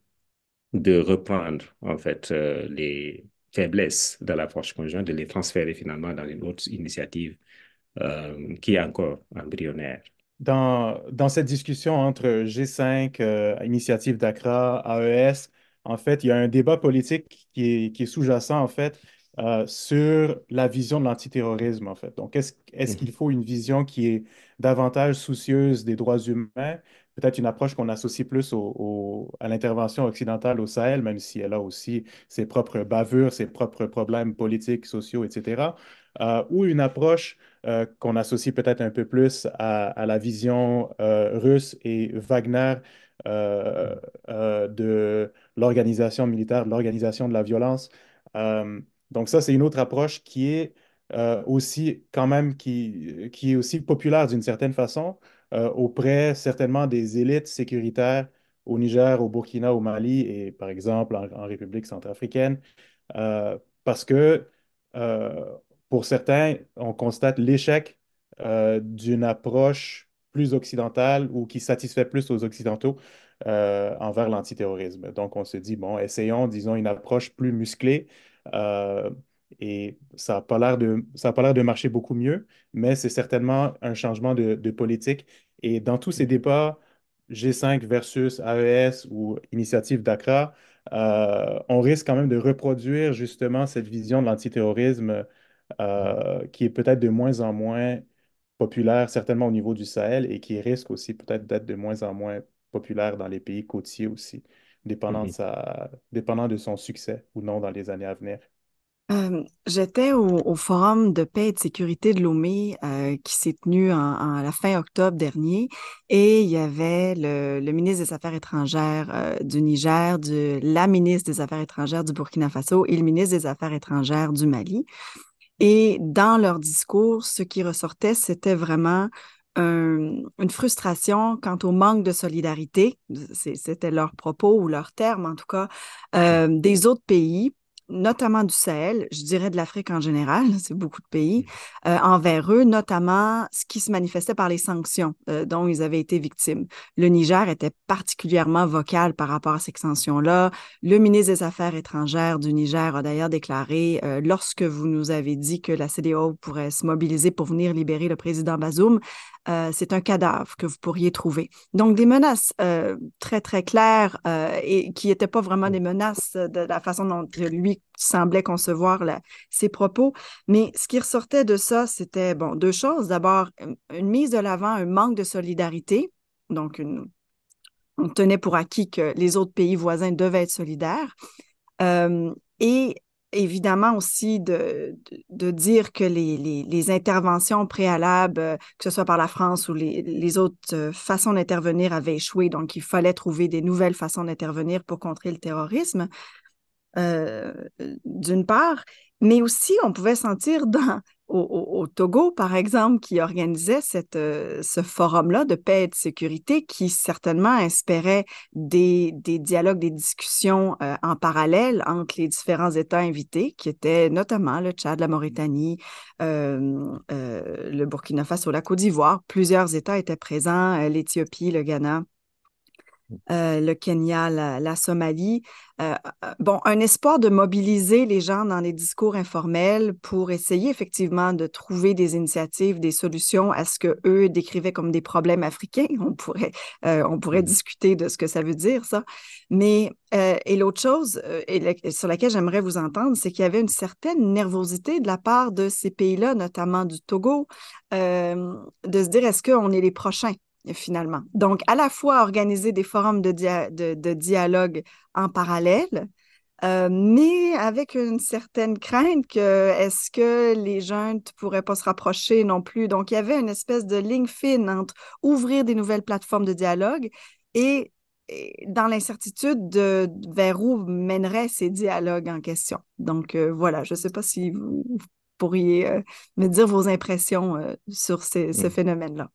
de reprendre en fait euh, les faiblesses de l'approche conjointe, de les transférer finalement dans une autre initiative euh, qui est encore embryonnaire. Dans, dans cette discussion entre G5, euh, Initiative d'Accra, AES, en fait, il y a un débat politique qui est, qui est sous-jacent, en fait, euh, sur la vision de l'antiterrorisme, en fait. Donc, est-ce est mmh. qu'il faut une vision qui est davantage soucieuse des droits humains peut-être une approche qu'on associe plus à l'intervention occidentale au Sahel, même si elle a aussi ses propres bavures, ses propres problèmes politiques, sociaux, etc. Euh, ou une approche euh, qu'on associe peut-être un peu plus à, la vision euh, russe et Wagner de l'organisation militaire, de l'organisation de la violence. donc ça, c'est une autre approche qui est aussi quand même qui, qui est aussi populaire d'une certaine façon, euh, auprès certainement des élites sécuritaires au Niger, au Burkina, au Mali et par exemple en, République centrafricaine, euh, parce que euh, pour certains, on constate l'échec d'une approche plus occidentale ou qui satisfait plus aux Occidentaux envers l'antiterrorisme. Donc on se dit, bon, essayons, disons, une approche plus musclée. Et ça n'a pas l'air de, pas de marcher beaucoup mieux, mais c'est certainement un changement de, politique. Et dans tous ces débats, G5 versus AES ou initiative d'Accra, euh, on risque quand même de reproduire justement cette vision de l'antiterrorisme euh, qui est peut-être de moins en moins populaire, certainement au niveau du Sahel, et qui risque aussi peut-être d'être de moins en moins populaire dans les pays côtiers aussi, dépendant, de, sa, dépendant de son succès ou non dans les années à venir. Euh, j'étais au, Forum de paix et de sécurité de Lomé euh, qui s'est tenu en, à la fin octobre dernier et il y avait le, ministre des Affaires étrangères euh, du Niger, la ministre des Affaires étrangères du Burkina Faso et le ministre des Affaires étrangères du Mali. Et dans leur discours, ce qui ressortait, c'était vraiment une frustration quant au manque de solidarité, c'était leur propos ou leur terme en tout cas, des autres pays notamment du Sahel, je dirais de l'Afrique en général, c'est beaucoup de pays, euh, envers eux, notamment ce qui se manifestait par les sanctions euh, dont ils avaient été victimes. Le Niger était particulièrement vocal par rapport à ces sanctions-là. Le ministre des Affaires étrangères du Niger a d'ailleurs déclaré, euh, lorsque vous nous avez dit que la CDAO pourrait se mobiliser pour venir libérer le président Bazoum, euh, c'est un cadavre que vous pourriez trouver. Donc, des menaces euh, très, très claires euh, et qui n'étaient pas vraiment des menaces de la façon dont lui semblait concevoir ses propos. Mais ce qui ressortait de ça, c'était, bon, deux choses. D'abord, une, mise de l'avant, un manque de solidarité. Donc, on tenait pour acquis que les autres pays voisins devaient être solidaires. et évidemment aussi de, de, dire que les, les, interventions préalables, euh, que ce soit par la France ou les, les autres euh, façons d'intervenir, avaient échoué. Donc, il fallait trouver des nouvelles façons d'intervenir pour contrer le terrorisme, euh, d'une part. Mais aussi, on pouvait sentir dans, au, Togo, par exemple, qui organisait cette, euh, ce forum-là de paix et de sécurité, qui certainement espérait des, des dialogues, des discussions euh, en parallèle entre les différents États invités, qui étaient notamment le Tchad, la Mauritanie, euh, le Burkina Faso, la Côte d'Ivoire. Plusieurs États étaient présents, l'Éthiopie, le Ghana. Euh, le Kenya, la, Somalie. Euh, euh, bon, un espoir de mobiliser les gens dans les discours informels pour essayer effectivement de trouver des initiatives, des solutions à ce que eux décrivaient comme des problèmes africains. On pourrait, on pourrait mmh discuter de ce que ça veut dire, ça. Mais, et l'autre chose et sur laquelle j'aimerais vous entendre, c'est qu'il y avait une certaine nervosité de la part de ces pays-là, notamment du Togo, de se dire est-ce qu'on est les prochains? Finalement. Donc, à la fois organiser des forums de, de, dialogue en parallèle, euh, mais avec une certaine crainte que est-ce que les jeunes ne pourraient pas se rapprocher non plus? Donc, il y avait une espèce de ligne fine entre ouvrir des nouvelles plateformes de dialogue et, dans l'incertitude de vers où mèneraient ces dialogues en question. Donc, euh, voilà, je ne sais pas si vous, pourriez euh, me dire vos impressions sur ce phénomène-là.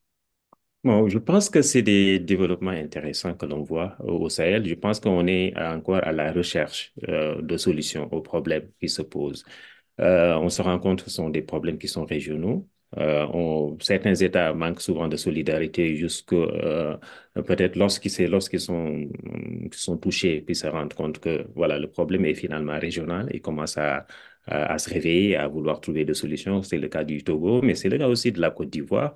Bon, je pense que c'est des développements intéressants que l'on voit au Sahel. Je pense qu'on est encore à la recherche euh, de solutions aux problèmes qui se posent. Euh, on se rend compte que ce sont des problèmes qui sont régionaux. Euh, certains États manquent souvent de solidarité jusque peut-être lorsqu'ils sont, sont touchés puis se rendent compte que voilà le problème est finalement régional et commencent à se réveiller, à vouloir trouver des solutions. C'est le cas du Togo, mais c'est le cas aussi de la Côte d'Ivoire.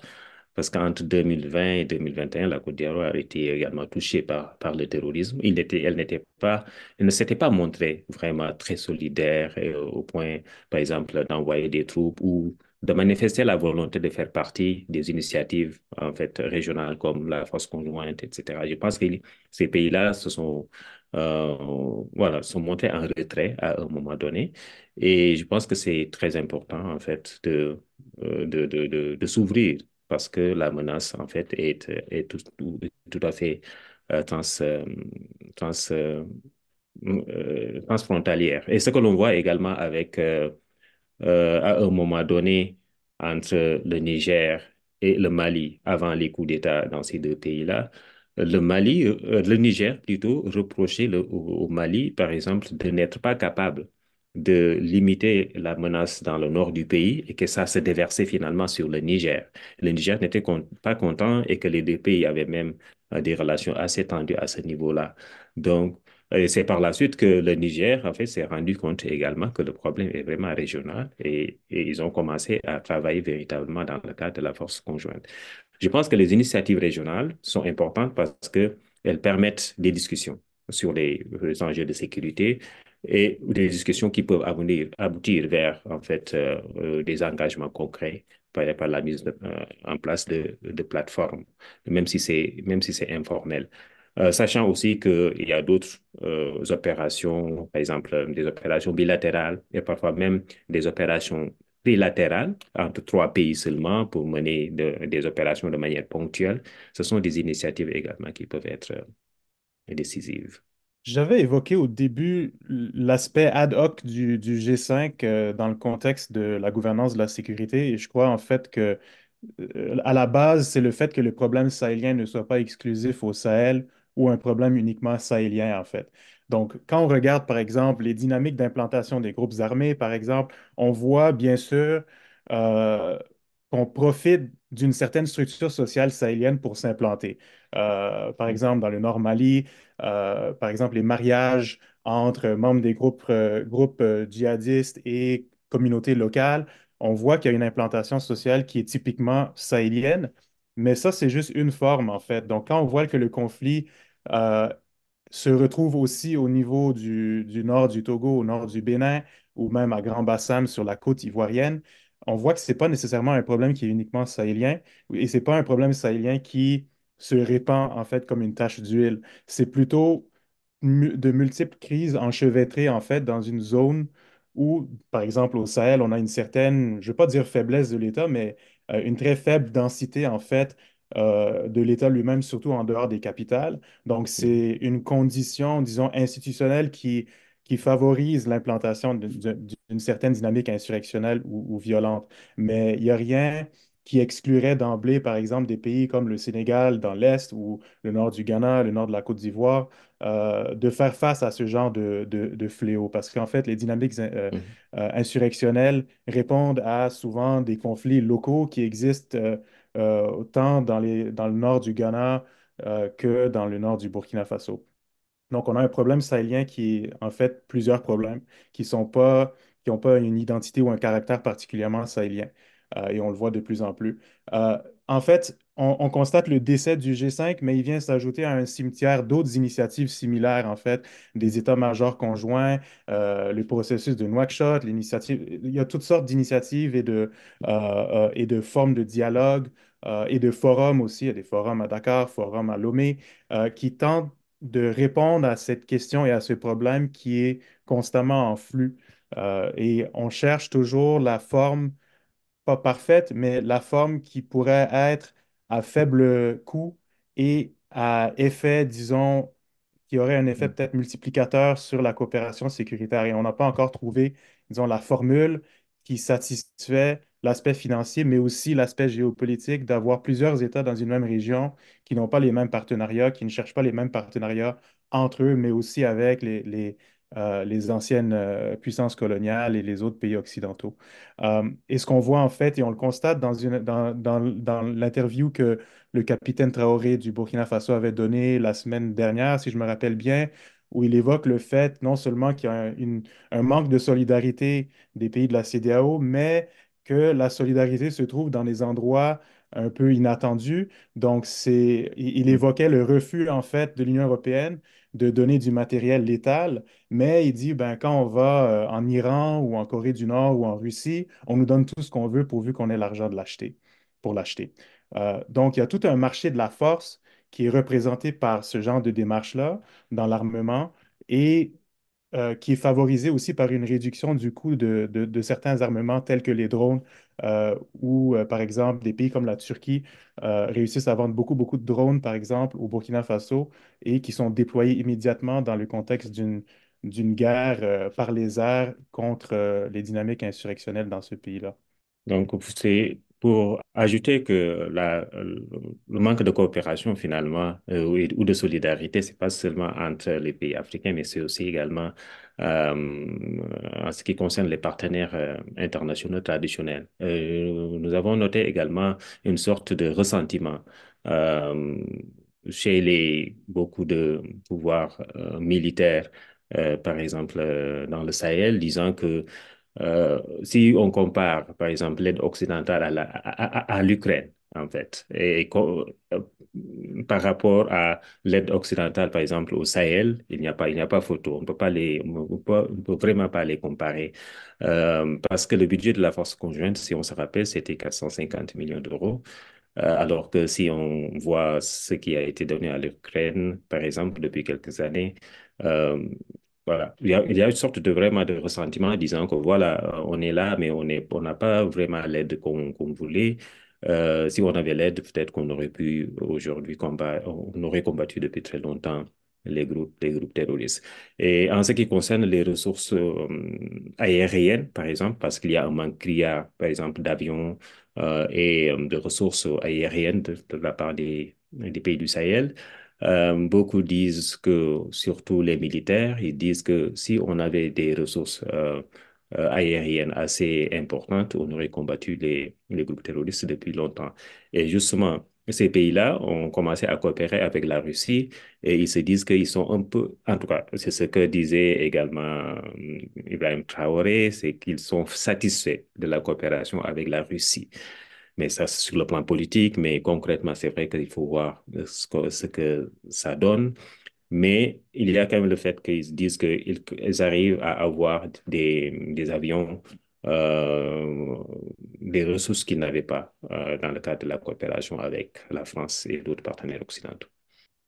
Parce qu'entre 2020 et 2021, la Côte d'Ivoire a été également touchée par, le terrorisme. Il était, elle, n'était pas, elle ne s'était pas montrée vraiment très solidaire euh, au point, par exemple, d'envoyer des troupes ou de manifester la volonté de faire partie des initiatives en fait régionales comme la force conjointe, etc. Je pense que ces pays-là se sont euh, voilà sont montrés en retrait à un moment donné, et je pense que c'est très important en fait de euh, de, de s'ouvrir parce que la menace, en fait, est, est tout, tout, à fait euh, trans, euh, trans, euh, transfrontalière. Et ce que l'on voit également avec, à un moment donné, entre le Niger et le Mali, avant les coups d'État dans ces deux pays-là, le Mali, le Niger plutôt, reprochait le, au Mali, par exemple, de n'être pas capable de limiter la menace dans le nord du pays et que ça se déversait finalement sur le Niger. Le Niger n'était pas content et que les deux pays avaient même euh, des relations assez tendues à ce niveau-là. Donc, c'est par la suite que le Niger, en fait, s'est rendu compte également que le problème est vraiment régional et, et, ils ont commencé à travailler véritablement dans le cadre de la force conjointe. Je pense que les initiatives régionales sont importantes parce qu'elles permettent des discussions sur les, les enjeux de sécurité, et des discussions qui peuvent aboutir, vers en fait euh, euh, des engagements concrets par, par la mise euh, en place de, plateformes, même si c'est même si c'est informel. sachant aussi qu'il y a d'autres opérations, par exemple des opérations bilatérales et parfois même des opérations bilatérales entre trois pays seulement pour mener des opérations de manière ponctuelle. Ce sont des initiatives également qui peuvent être décisives. J'avais évoqué au début l'aspect ad hoc du, G5 euh, dans le contexte de la gouvernance de la sécurité et je crois en fait que euh, à la base, c'est le fait que le problème sahélien ne soit pas exclusif au Sahel ou un problème uniquement sahélien en fait. Donc, quand on regarde, par exemple, les dynamiques d'implantation des groupes armés, par exemple, on voit bien sûr euh, qu'on profite d'une certaine structure sociale sahélienne pour s'implanter. Euh, par exemple, dans le Nord Mali, euh, par exemple, les mariages entre membres des groupes, euh, djihadistes et communautés locales, on voit qu'il y a une implantation sociale qui est typiquement sahélienne, mais ça, c'est juste une forme, en fait. Donc, quand on voit que le conflit se retrouve aussi au niveau du, du nord du Togo, au nord du Bénin, ou même à Grand-Bassam sur la côte ivoirienne, on voit que ce n'est pas nécessairement un problème qui est uniquement sahélien, et ce n'est pas un problème sahélien qui se répand en fait comme une tache d'huile. C'est plutôt mu- de multiples crises enchevêtrées en fait dans une zone où, par exemple au Sahel, on a une certaine, je ne veux pas dire faiblesse de l'État, mais euh, une très faible densité en fait euh, de l'État lui-même, surtout en dehors des capitales. Donc c'est une condition, disons, institutionnelle qui, qui favorise l'implantation d'une d'une certaine dynamique insurrectionnelle ou, ou violente. Mais il n'y a rien qui exclurait d'emblée, par exemple, des pays comme le Sénégal dans l'Est ou le nord du Ghana, le nord de la Côte d'Ivoire, euh, de faire face à ce genre de, de, de fléau. Parce qu'en fait, les dynamiques euh, Mhm. euh, insurrectionnelles répondent à souvent des conflits locaux qui existent autant dans les, dans le nord du Ghana que dans le nord du Burkina Faso. Donc, on a un problème sahélien qui est en fait plusieurs problèmes qui sont pas, qui n'ont pas une identité ou un caractère particulièrement sahélien. Euh, et on le voit de plus en plus. Euh, en fait, on, on constate le décès du G5, mais il vient s'ajouter à un cimetière d'autres initiatives similaires, en fait, des états-majors conjoints, euh, le processus de Nouakchott, l'initiative. Il y a toutes sortes d'initiatives et de, et de formes de dialogue et de forums aussi. Il y a des forums à Dakar, forums à Lomé, qui tentent de répondre à cette question et à ce problème qui est constamment en flux. Et on cherche toujours la forme, pas parfaite, mais la forme qui pourrait être à faible coût et à effet, disons, qui aurait un effet peut-être multiplicateur sur la coopération sécuritaire. Et on n'a pas encore trouvé, disons, la formule qui satisfait l'aspect financier, mais aussi l'aspect géopolitique, d'avoir plusieurs États dans une même région qui n'ont pas les mêmes partenariats, qui ne cherchent pas les mêmes partenariats entre eux, mais aussi avec les, les, euh, les anciennes euh, puissances coloniales et les autres pays occidentaux. Euh, et ce qu'on voit en fait, et on le constate dans, l'interview que le capitaine Traoré du Burkina Faso avait donné la semaine dernière, si je me rappelle bien, où il évoque le fait non seulement qu'il y a un, manque de solidarité des pays de la CEDEAO, mais que la solidarité se trouve dans des endroits un peu inattendus. Donc, c'est, il évoquait le refus, en fait, de l'Union européenne de donner du matériel létal, mais il dit, ben, quand on va euh, en Iran ou en Corée du Nord ou en Russie, on nous donne tout ce qu'on veut pourvu qu'on ait l'argent de l'acheter, pour l'acheter. Euh, donc, il y a tout un marché de la force qui est représenté par ce genre de démarche-là dans l'armement et euh, qui est favorisé aussi par une réduction du coût de, certains armements tels que les drones, euh, où, euh, par exemple, des pays comme la Turquie réussissent à vendre beaucoup, beaucoup de drones, par exemple, au Burkina Faso, et qui sont déployés immédiatement dans le contexte d'une d'une guerre par les airs contre les dynamiques insurrectionnelles dans ce pays-là. Donc, c'est pour ajouter que le manque de coopération, finalement, euh, ou de solidarité, c'est pas seulement entre les pays africains, mais c'est aussi également euh, en ce qui concerne les partenaires euh, internationaux traditionnels. Nous avons noté également une sorte de ressentiment chez les, beaucoup de pouvoirs militaires, par exemple, dans le Sahel, disant que euh, si on compare, par exemple, l'aide occidentale à l'Ukraine, en fait, et, euh, par rapport à l'aide occidentale, par exemple, au Sahel, il n'y a pas, il n'y a pas photo. On ne peut pas les, on peut peut vraiment pas les comparer. Euh, parce que le budget de la force conjointe, si on se rappelle, c'était 450 millions d'euros. Alors que si on voit ce qui a été donné à l'Ukraine, par exemple, depuis quelques années, voilà, il y a, une sorte de vraiment de ressentiment disant que voilà, euh, on est là, mais on est, on n'a pas vraiment l'aide qu'on qu'on voulait. Euh, si on avait l'aide, peut-être qu'on aurait pu aujourd'hui combattre, on aurait combattu depuis très longtemps les groupes, les groupes terroristes. Et en ce qui concerne les ressources euh, aériennes, par exemple, parce qu'il y a un manque criard, par exemple, d'avions et de ressources aériennes de, de la part des, des pays du Sahel. Euh, beaucoup disent que, surtout les militaires, ils disent que si on avait des ressources euh, euh, aériennes assez importantes, on aurait combattu les, les groupes terroristes depuis longtemps. Et justement, ces pays-là ont commencé à coopérer avec la Russie et ils se disent qu'ils sont un peu, en tout cas, c'est ce que disait également Ibrahim Traoré, c'est qu'ils sont satisfaits de la coopération avec la Russie. Mais ça, c'est sur le plan politique, mais concrètement, c'est vrai qu'il faut voir ce que, ce que ça donne. Mais il y a quand même le fait qu'ils disent qu'ils arrivent à avoir des, des avions, euh, des ressources qu'ils n'avaient pas euh, dans le cadre de la coopération avec la France et d'autres partenaires occidentaux.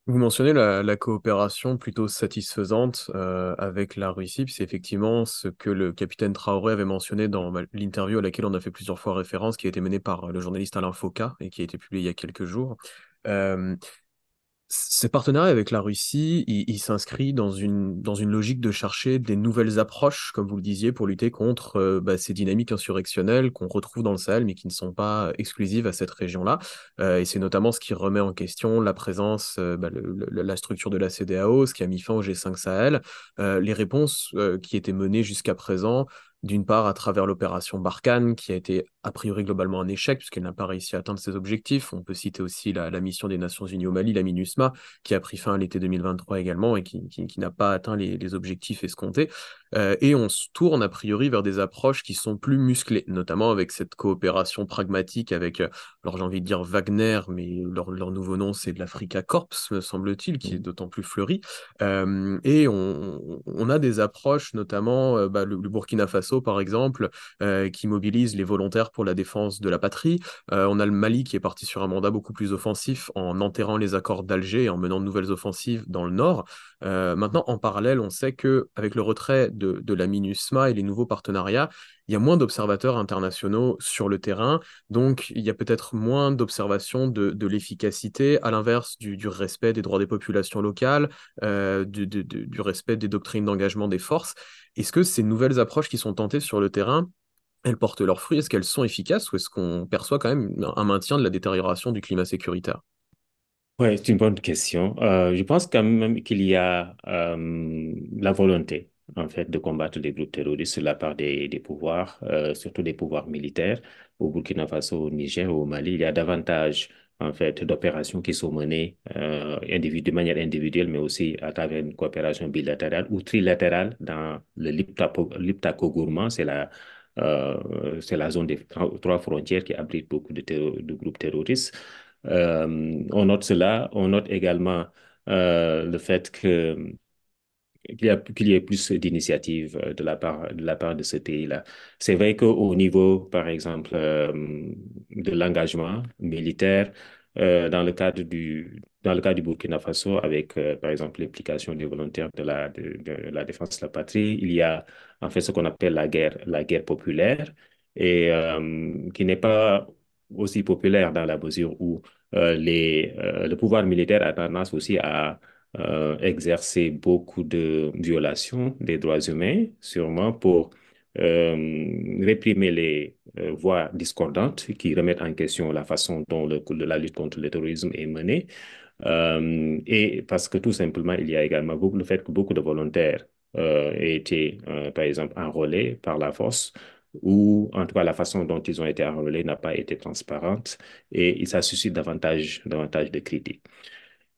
Vous mentionnez la, coopération plutôt satisfaisante euh, avec la Russie, c'est effectivement ce que le capitaine Traoré avait mentionné dans bah, l'interview à laquelle on a fait plusieurs fois référence, qui a été menée par le journaliste Alain Foucault et qui a été publiée il y a quelques jours. Euh, ces partenariats avec la Russie, il, s'inscrit dans une, dans une logique de chercher des nouvelles approches, comme vous le disiez, pour lutter contre euh, bah, ces dynamiques insurrectionnelles qu'on retrouve dans le Sahel, mais qui ne sont pas exclusives à cette région-là. Euh, et c'est notamment ce qui remet en question la présence, euh, bah, la structure de la CDAO, ce qui a mis fin au G5 Sahel, les réponses qui étaient menées jusqu'à présent d'une part à travers l'opération Barkhane, qui a été a priori globalement un échec, puisqu'elle n'a pas réussi à atteindre ses objectifs. On peut citer aussi la, mission des Nations Unies au Mali, la MINUSMA, qui a pris fin à l'été 2023 également et qui, n'a pas atteint les, objectifs escomptés. Euh, et on se tourne a priori vers des approches qui sont plus musclées, notamment avec cette coopération pragmatique avec, euh, alors j'ai envie de dire Wagner, mais leur, nouveau nom c'est de l'Africa Corps, me semble-t-il, qui est mmh. d'autant plus fleuri. Euh, et on, a des approches, notamment bah, le Burkina Faso par exemple, euh, qui mobilise les volontaires pour la défense de la patrie. On a le Mali qui est parti sur un mandat beaucoup plus offensif en enterrant les accords d'Alger et en menant de nouvelles offensives dans le nord. Euh, maintenant, en parallèle, on sait que avec le retrait de, la MINUSMA et les nouveaux partenariats, il y a moins d'observateurs internationaux sur le terrain, donc il y a peut-être moins d'observation de, l'efficacité, à l'inverse du, respect des droits des populations locales, du, du, respect des doctrines d'engagement des forces. Est-ce que ces nouvelles approches qui sont tentées sur le terrain, elles portent leurs fruits? Est-ce qu'elles sont efficaces ou est-ce qu'on perçoit quand même un maintien de la détérioration du climat sécuritaire? Oui, c'est une bonne question. Euh, je pense quand même qu'il y a euh, la volonté, en fait, de combattre les groupes terroristes de la part des, pouvoirs, euh, surtout des pouvoirs militaires. Au Burkina Faso, au Niger, au Mali, il y a davantage en fait, d'opérations qui sont menées de manière individuelle, mais aussi à travers une coopération bilatérale ou trilatérale dans le Liptako Gourmand, c'est la, c'est la zone des trois frontières qui abrite beaucoup de groupes terroristes. Euh, on note cela, on note également euh, le fait que qu'il y, ait plus d'initiatives euh, de la part de, la part ce pays-là. C'est vrai qu'au niveau, par exemple, de l'engagement militaire, dans le cadre du dans le cas du Burkina Faso, avec par exemple l'implication des volontaires de la, de, la défense de la patrie, il y a en fait ce qu'on appelle la guerre, la guerre populaire, et qui n'est pas aussi populaire dans la mesure où les, le pouvoir militaire a tendance aussi à euh, exercer beaucoup de violations des droits humains, sûrement pour euh, réprimer les euh, voix discordantes qui remettent en question la façon dont le, la lutte contre le terrorisme est menée. et parce que tout simplement, il y a également le fait que beaucoup de volontaires aient été, par exemple, enrôlés par la force ou en tout cas la façon dont ils ont été enrôlés n'a pas été transparente et ça suscite davantage, davantage de critiques.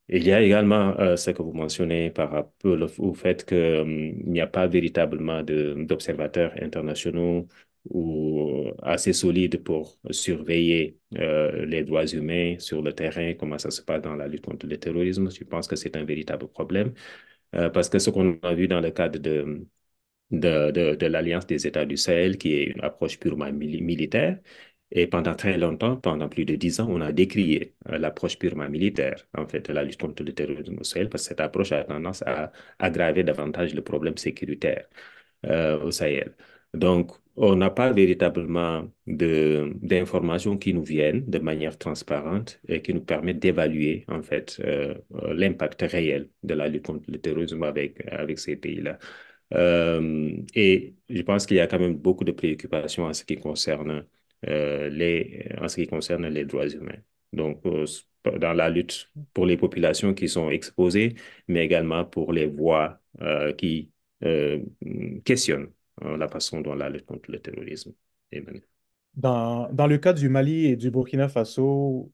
Il y a également euh, ce que vous mentionnez par rapport au fait qu'il hum, n'y a pas véritablement d'observateurs internationaux ou assez solides pour surveiller euh, les droits humains sur le terrain, comment ça se passe dans la lutte contre le terrorisme. Je pense que c'est un véritable problème euh, parce que ce qu'on a vu dans le cadre de, de, de, l'Alliance des États du Sahel, qui est une approche purement militaire, et pendant très longtemps, pendant plus de dix ans, on a décrié euh, l'approche purement militaire, en fait, de la lutte contre le terrorisme au Sahel, parce que cette approche a tendance à aggraver davantage le problème sécuritaire euh, au Sahel. Donc, on n'a pas véritablement d'informations qui nous viennent de manière transparente et qui nous permettent d'évaluer, en fait, euh, l'impact réel de la lutte contre le terrorisme avec, avec ces pays-là. Et je pense qu'il y a quand même beaucoup de préoccupations en ce qui concerne euh, les, en ce qui concerne les droits humains. Donc, euh, dans la lutte pour les populations qui sont exposées, mais également pour les voix qui questionnent la façon dont la lutte contre le terrorisme est menée. Dans, dans, le cas du Mali et du Burkina Faso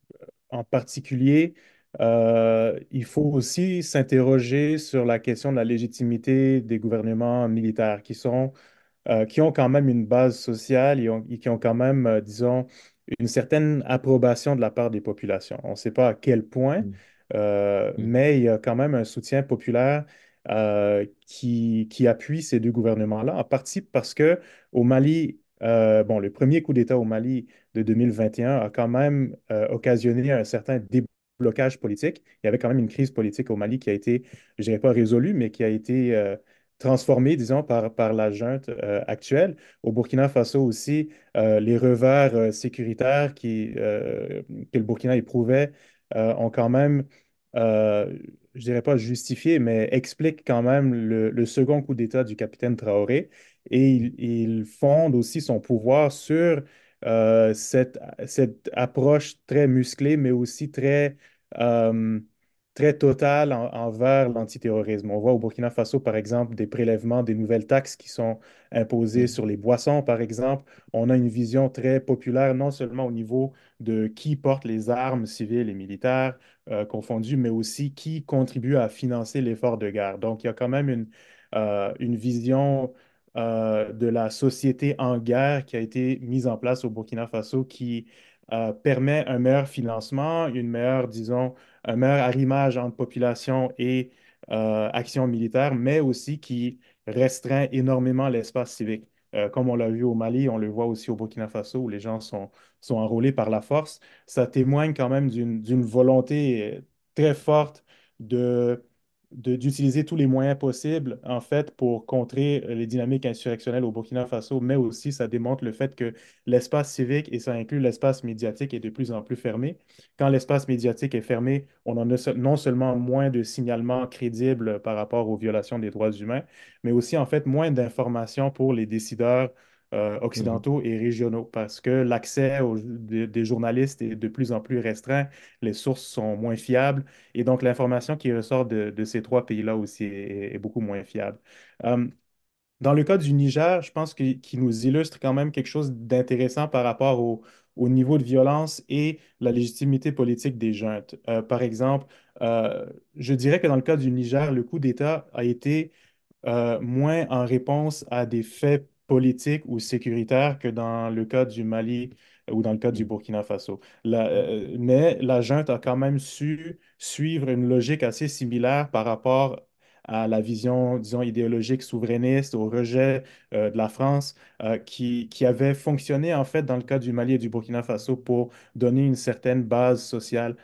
en particulier, euh, il faut aussi s'interroger sur la question de la légitimité des gouvernements militaires qui sont, euh, qui ont quand même une base sociale et, qui ont quand même, euh, disons, une certaine approbation de la part des populations. On ne sait pas à quel point, mm. Mm. mais il y a quand même un soutien populaire qui, qui appuie ces deux gouvernements-là, en partie parce que au Mali, bon, le premier coup d'État au Mali de 2021 a quand même occasionné un certain débat blocage politique. Il y avait quand même une crise politique au Mali qui a été, je dirais pas résolue, mais qui a été euh, transformée, disons, par, par la junte euh, actuelle. Au Burkina Faso aussi, euh, les revers sécuritaires qui, que le Burkina éprouvait ont quand même, je dirais pas justifié, mais expliquent quand même le, second coup d'État du capitaine Traoré. Et il, il fonde aussi son pouvoir sur euh, cette, cette, approche très musclée, mais aussi très, euh, très totale envers l'antiterrorisme. On voit au Burkina Faso, par exemple, des prélèvements, des nouvelles taxes qui sont imposées mm. sur les boissons, par exemple. On a une vision très populaire, non seulement au niveau de qui porte les armes civiles et militaires euh, confondues, mais aussi qui contribue à financer l'effort de guerre. Donc, il y a quand même une, une vision euh, de la société en guerre qui a été mise en place au Burkina Faso qui euh, permet un meilleur financement, une meilleure, disons, un meilleur arrimage entre population et euh, action militaire, mais aussi qui restreint énormément l'espace civique. comme on l'a vu au Mali, on le voit aussi au Burkina Faso où les gens sont, sont enrôlés par la force. Ça témoigne quand même d'une volonté très forte de d'utiliser tous les moyens possibles, en fait, pour contrer les dynamiques insurrectionnelles au Burkina Faso, mais aussi ça démontre le fait que l'espace civique, et ça inclut l'espace médiatique, est de plus en plus fermé. Quand l'espace médiatique est fermé, on en a non seulement moins de signalements crédibles par rapport aux violations des droits humains, mais aussi, en fait, moins d'informations pour les décideurs euh, occidentaux et régionaux parce que l'accès des journalistes est de plus en plus restreint, les sources sont moins fiables et donc l'information qui ressort de, ces trois pays-là aussi est, beaucoup moins fiable. Euh, dans le cas du Niger, je pense qu'il nous illustre quand même quelque chose d'intéressant par rapport au, niveau de violence et la légitimité politique des juntes. Euh, par exemple, je dirais que dans le cas du Niger, le coup d'État a été moins en réponse à des faits politique ou sécuritaire que dans le cas du Mali ou dans le cas du Burkina Faso. Euh, mais la junte a quand même su suivre une logique assez similaire par rapport à la vision, disons, idéologique souverainiste, au rejet euh, de la France, euh, qui, qui, avait fonctionné en fait dans le cas du Mali et du Burkina Faso pour donner une certaine base sociale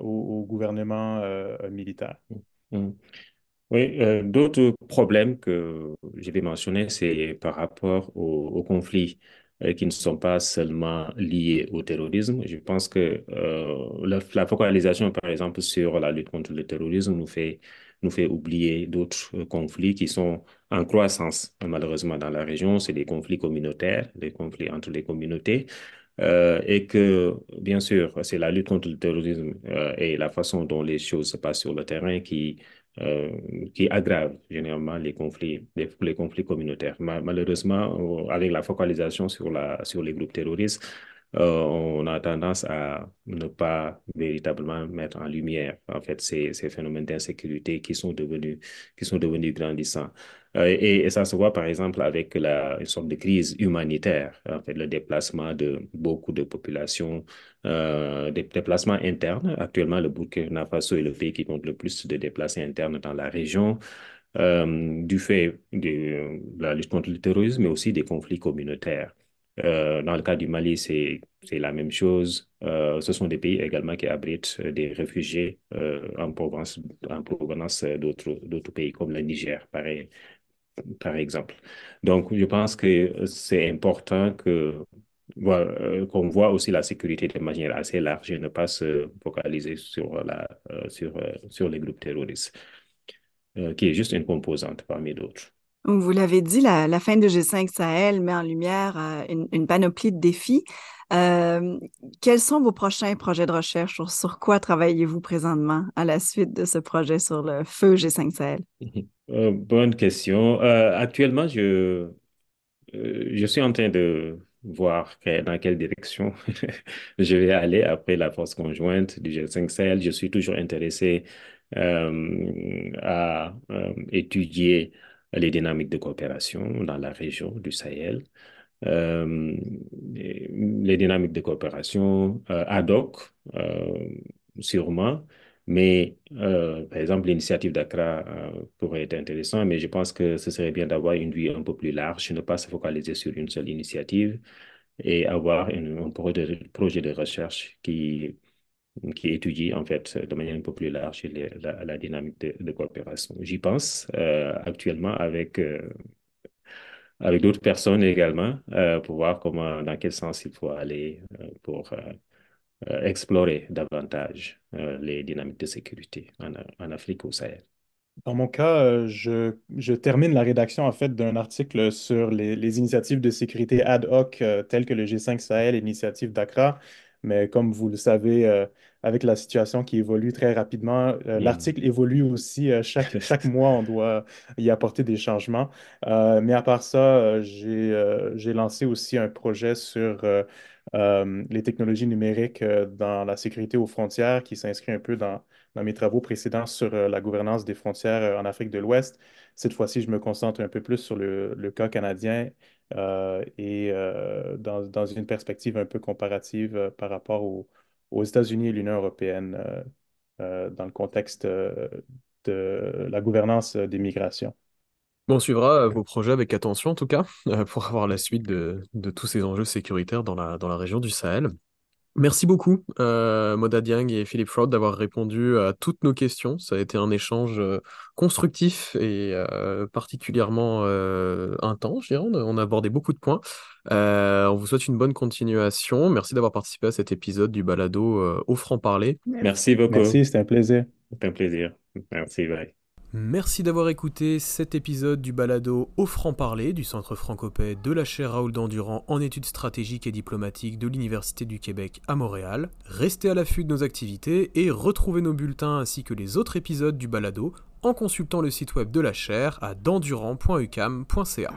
au, gouvernement militaire. Mmh. Oui, euh, d'autres problèmes que je vais mentionner, c'est par rapport aux, conflits euh, qui ne sont pas seulement liés au terrorisme. Je pense que euh, la, focalisation, par exemple, sur la lutte contre le terrorisme nous fait, nous fait oublier d'autres conflits qui sont en croissance, malheureusement, dans la région. C'est des conflits communautaires, des conflits entre les communautés. et que, bien sûr, c'est la lutte contre le terrorisme et la façon dont les choses se passent sur le terrain qui qui aggrave généralement les conflits, les, conflits communautaires. malheureusement, avec la focalisation sur, la, sur les groupes terroristes, euh, on a tendance à ne pas véritablement mettre en lumière en fait ces, ces phénomènes d'insécurité qui qui sont devenus grandissants. Euh, et, ça se voit par exemple avec la, une sorte de crise humanitaire, en fait, le déplacement de beaucoup de populations, euh, des déplacements internes. Actuellement, le Burkina Faso est le pays qui compte le plus de déplacés internes dans la région. Euh, du fait de la lutte contre le terrorisme, mais aussi des conflits communautaires. Dans le cas du Mali, c'est la même chose. Ce sont des pays également qui abritent des réfugiés en provenance, en provenance d'autres pays comme le Niger, pareil, par exemple. Donc, je pense que c'est important que qu'on voit aussi la sécurité de manière assez large et ne pas se focaliser sur, la, sur, sur les groupes terroristes, qui est juste une composante parmi d'autres. Vous l'avez dit, la, fin de G5 Sahel met en lumière euh, une, panoplie de défis. quels sont vos prochains projets de recherche? Sur, quoi travaillez-vous présentement à la suite de ce projet sur le feu G5 Sahel? bonne question. actuellement, je, je suis en train de voir dans quelle direction je vais aller après la force conjointe du G5 Sahel. Je suis toujours intéressé euh, à euh, étudier les dynamiques de coopération dans la région du Sahel. Euh, les dynamiques de coopération ad hoc, sûrement, mais par exemple, l'initiative d'Accra pourrait être intéressante, mais je pense que ce serait bien d'avoir une vue un peu plus large, ne pas se focaliser sur une seule initiative et avoir un projet de recherche qui qui étudie en fait de manière un peu plus large la, dynamique de, coopération. J'y pense euh, actuellement avec, euh, d'autres personnes également euh, pour voir comment, dans quel sens il faut aller pour explorer davantage les dynamiques de sécurité en, en Afrique au Sahel. Dans mon cas, je, je, termine la rédaction d'un article sur les, initiatives de sécurité ad hoc telles que le G5 Sahel l'initiative d'Accra. Mais comme vous le savez, euh, avec la situation qui évolue très rapidement, euh, mm. l'article évolue aussi. Euh, chaque, chaque mois, on doit y apporter des changements. mais à part ça, j'ai j'ai lancé aussi un projet sur les technologies numériques dans la sécurité aux frontières qui s'inscrit un peu dans, dans mes travaux précédents sur la gouvernance des frontières en Afrique de l'Ouest. Cette fois-ci, je me concentre un peu plus sur le, cas canadien euh, et euh, dans, une perspective un peu comparative euh, par rapport aux États-Unis et l'Union européenne dans le contexte de la gouvernance des migrations. On suivra vos projets avec attention en tout cas, pour avoir la suite de, de, tous ces enjeux sécuritaires dans la, dans la région du Sahel. Merci beaucoup, euh, Moda Diang et Philippe Fraud, d'avoir répondu à toutes nos questions. Ça a été un échange euh, constructif et euh, particulièrement euh, intense, je dirais. On a, abordé beaucoup de points. on vous souhaite une bonne continuation. Merci d'avoir participé à cet épisode du balado au franc-parler. Merci beaucoup. Merci, c'était un plaisir. C'était un plaisir. Merci, bye. Merci d'avoir écouté cet épisode du balado au franc-parler du Centre francopais de la chaire Raoul Dandurand en études stratégiques et diplomatiques de l'Université du Québec à Montréal. Restez à l'affût de nos activités et retrouvez nos bulletins ainsi que les autres épisodes du balado en consultant le site web de la chaire à dandurand.ucam.ca.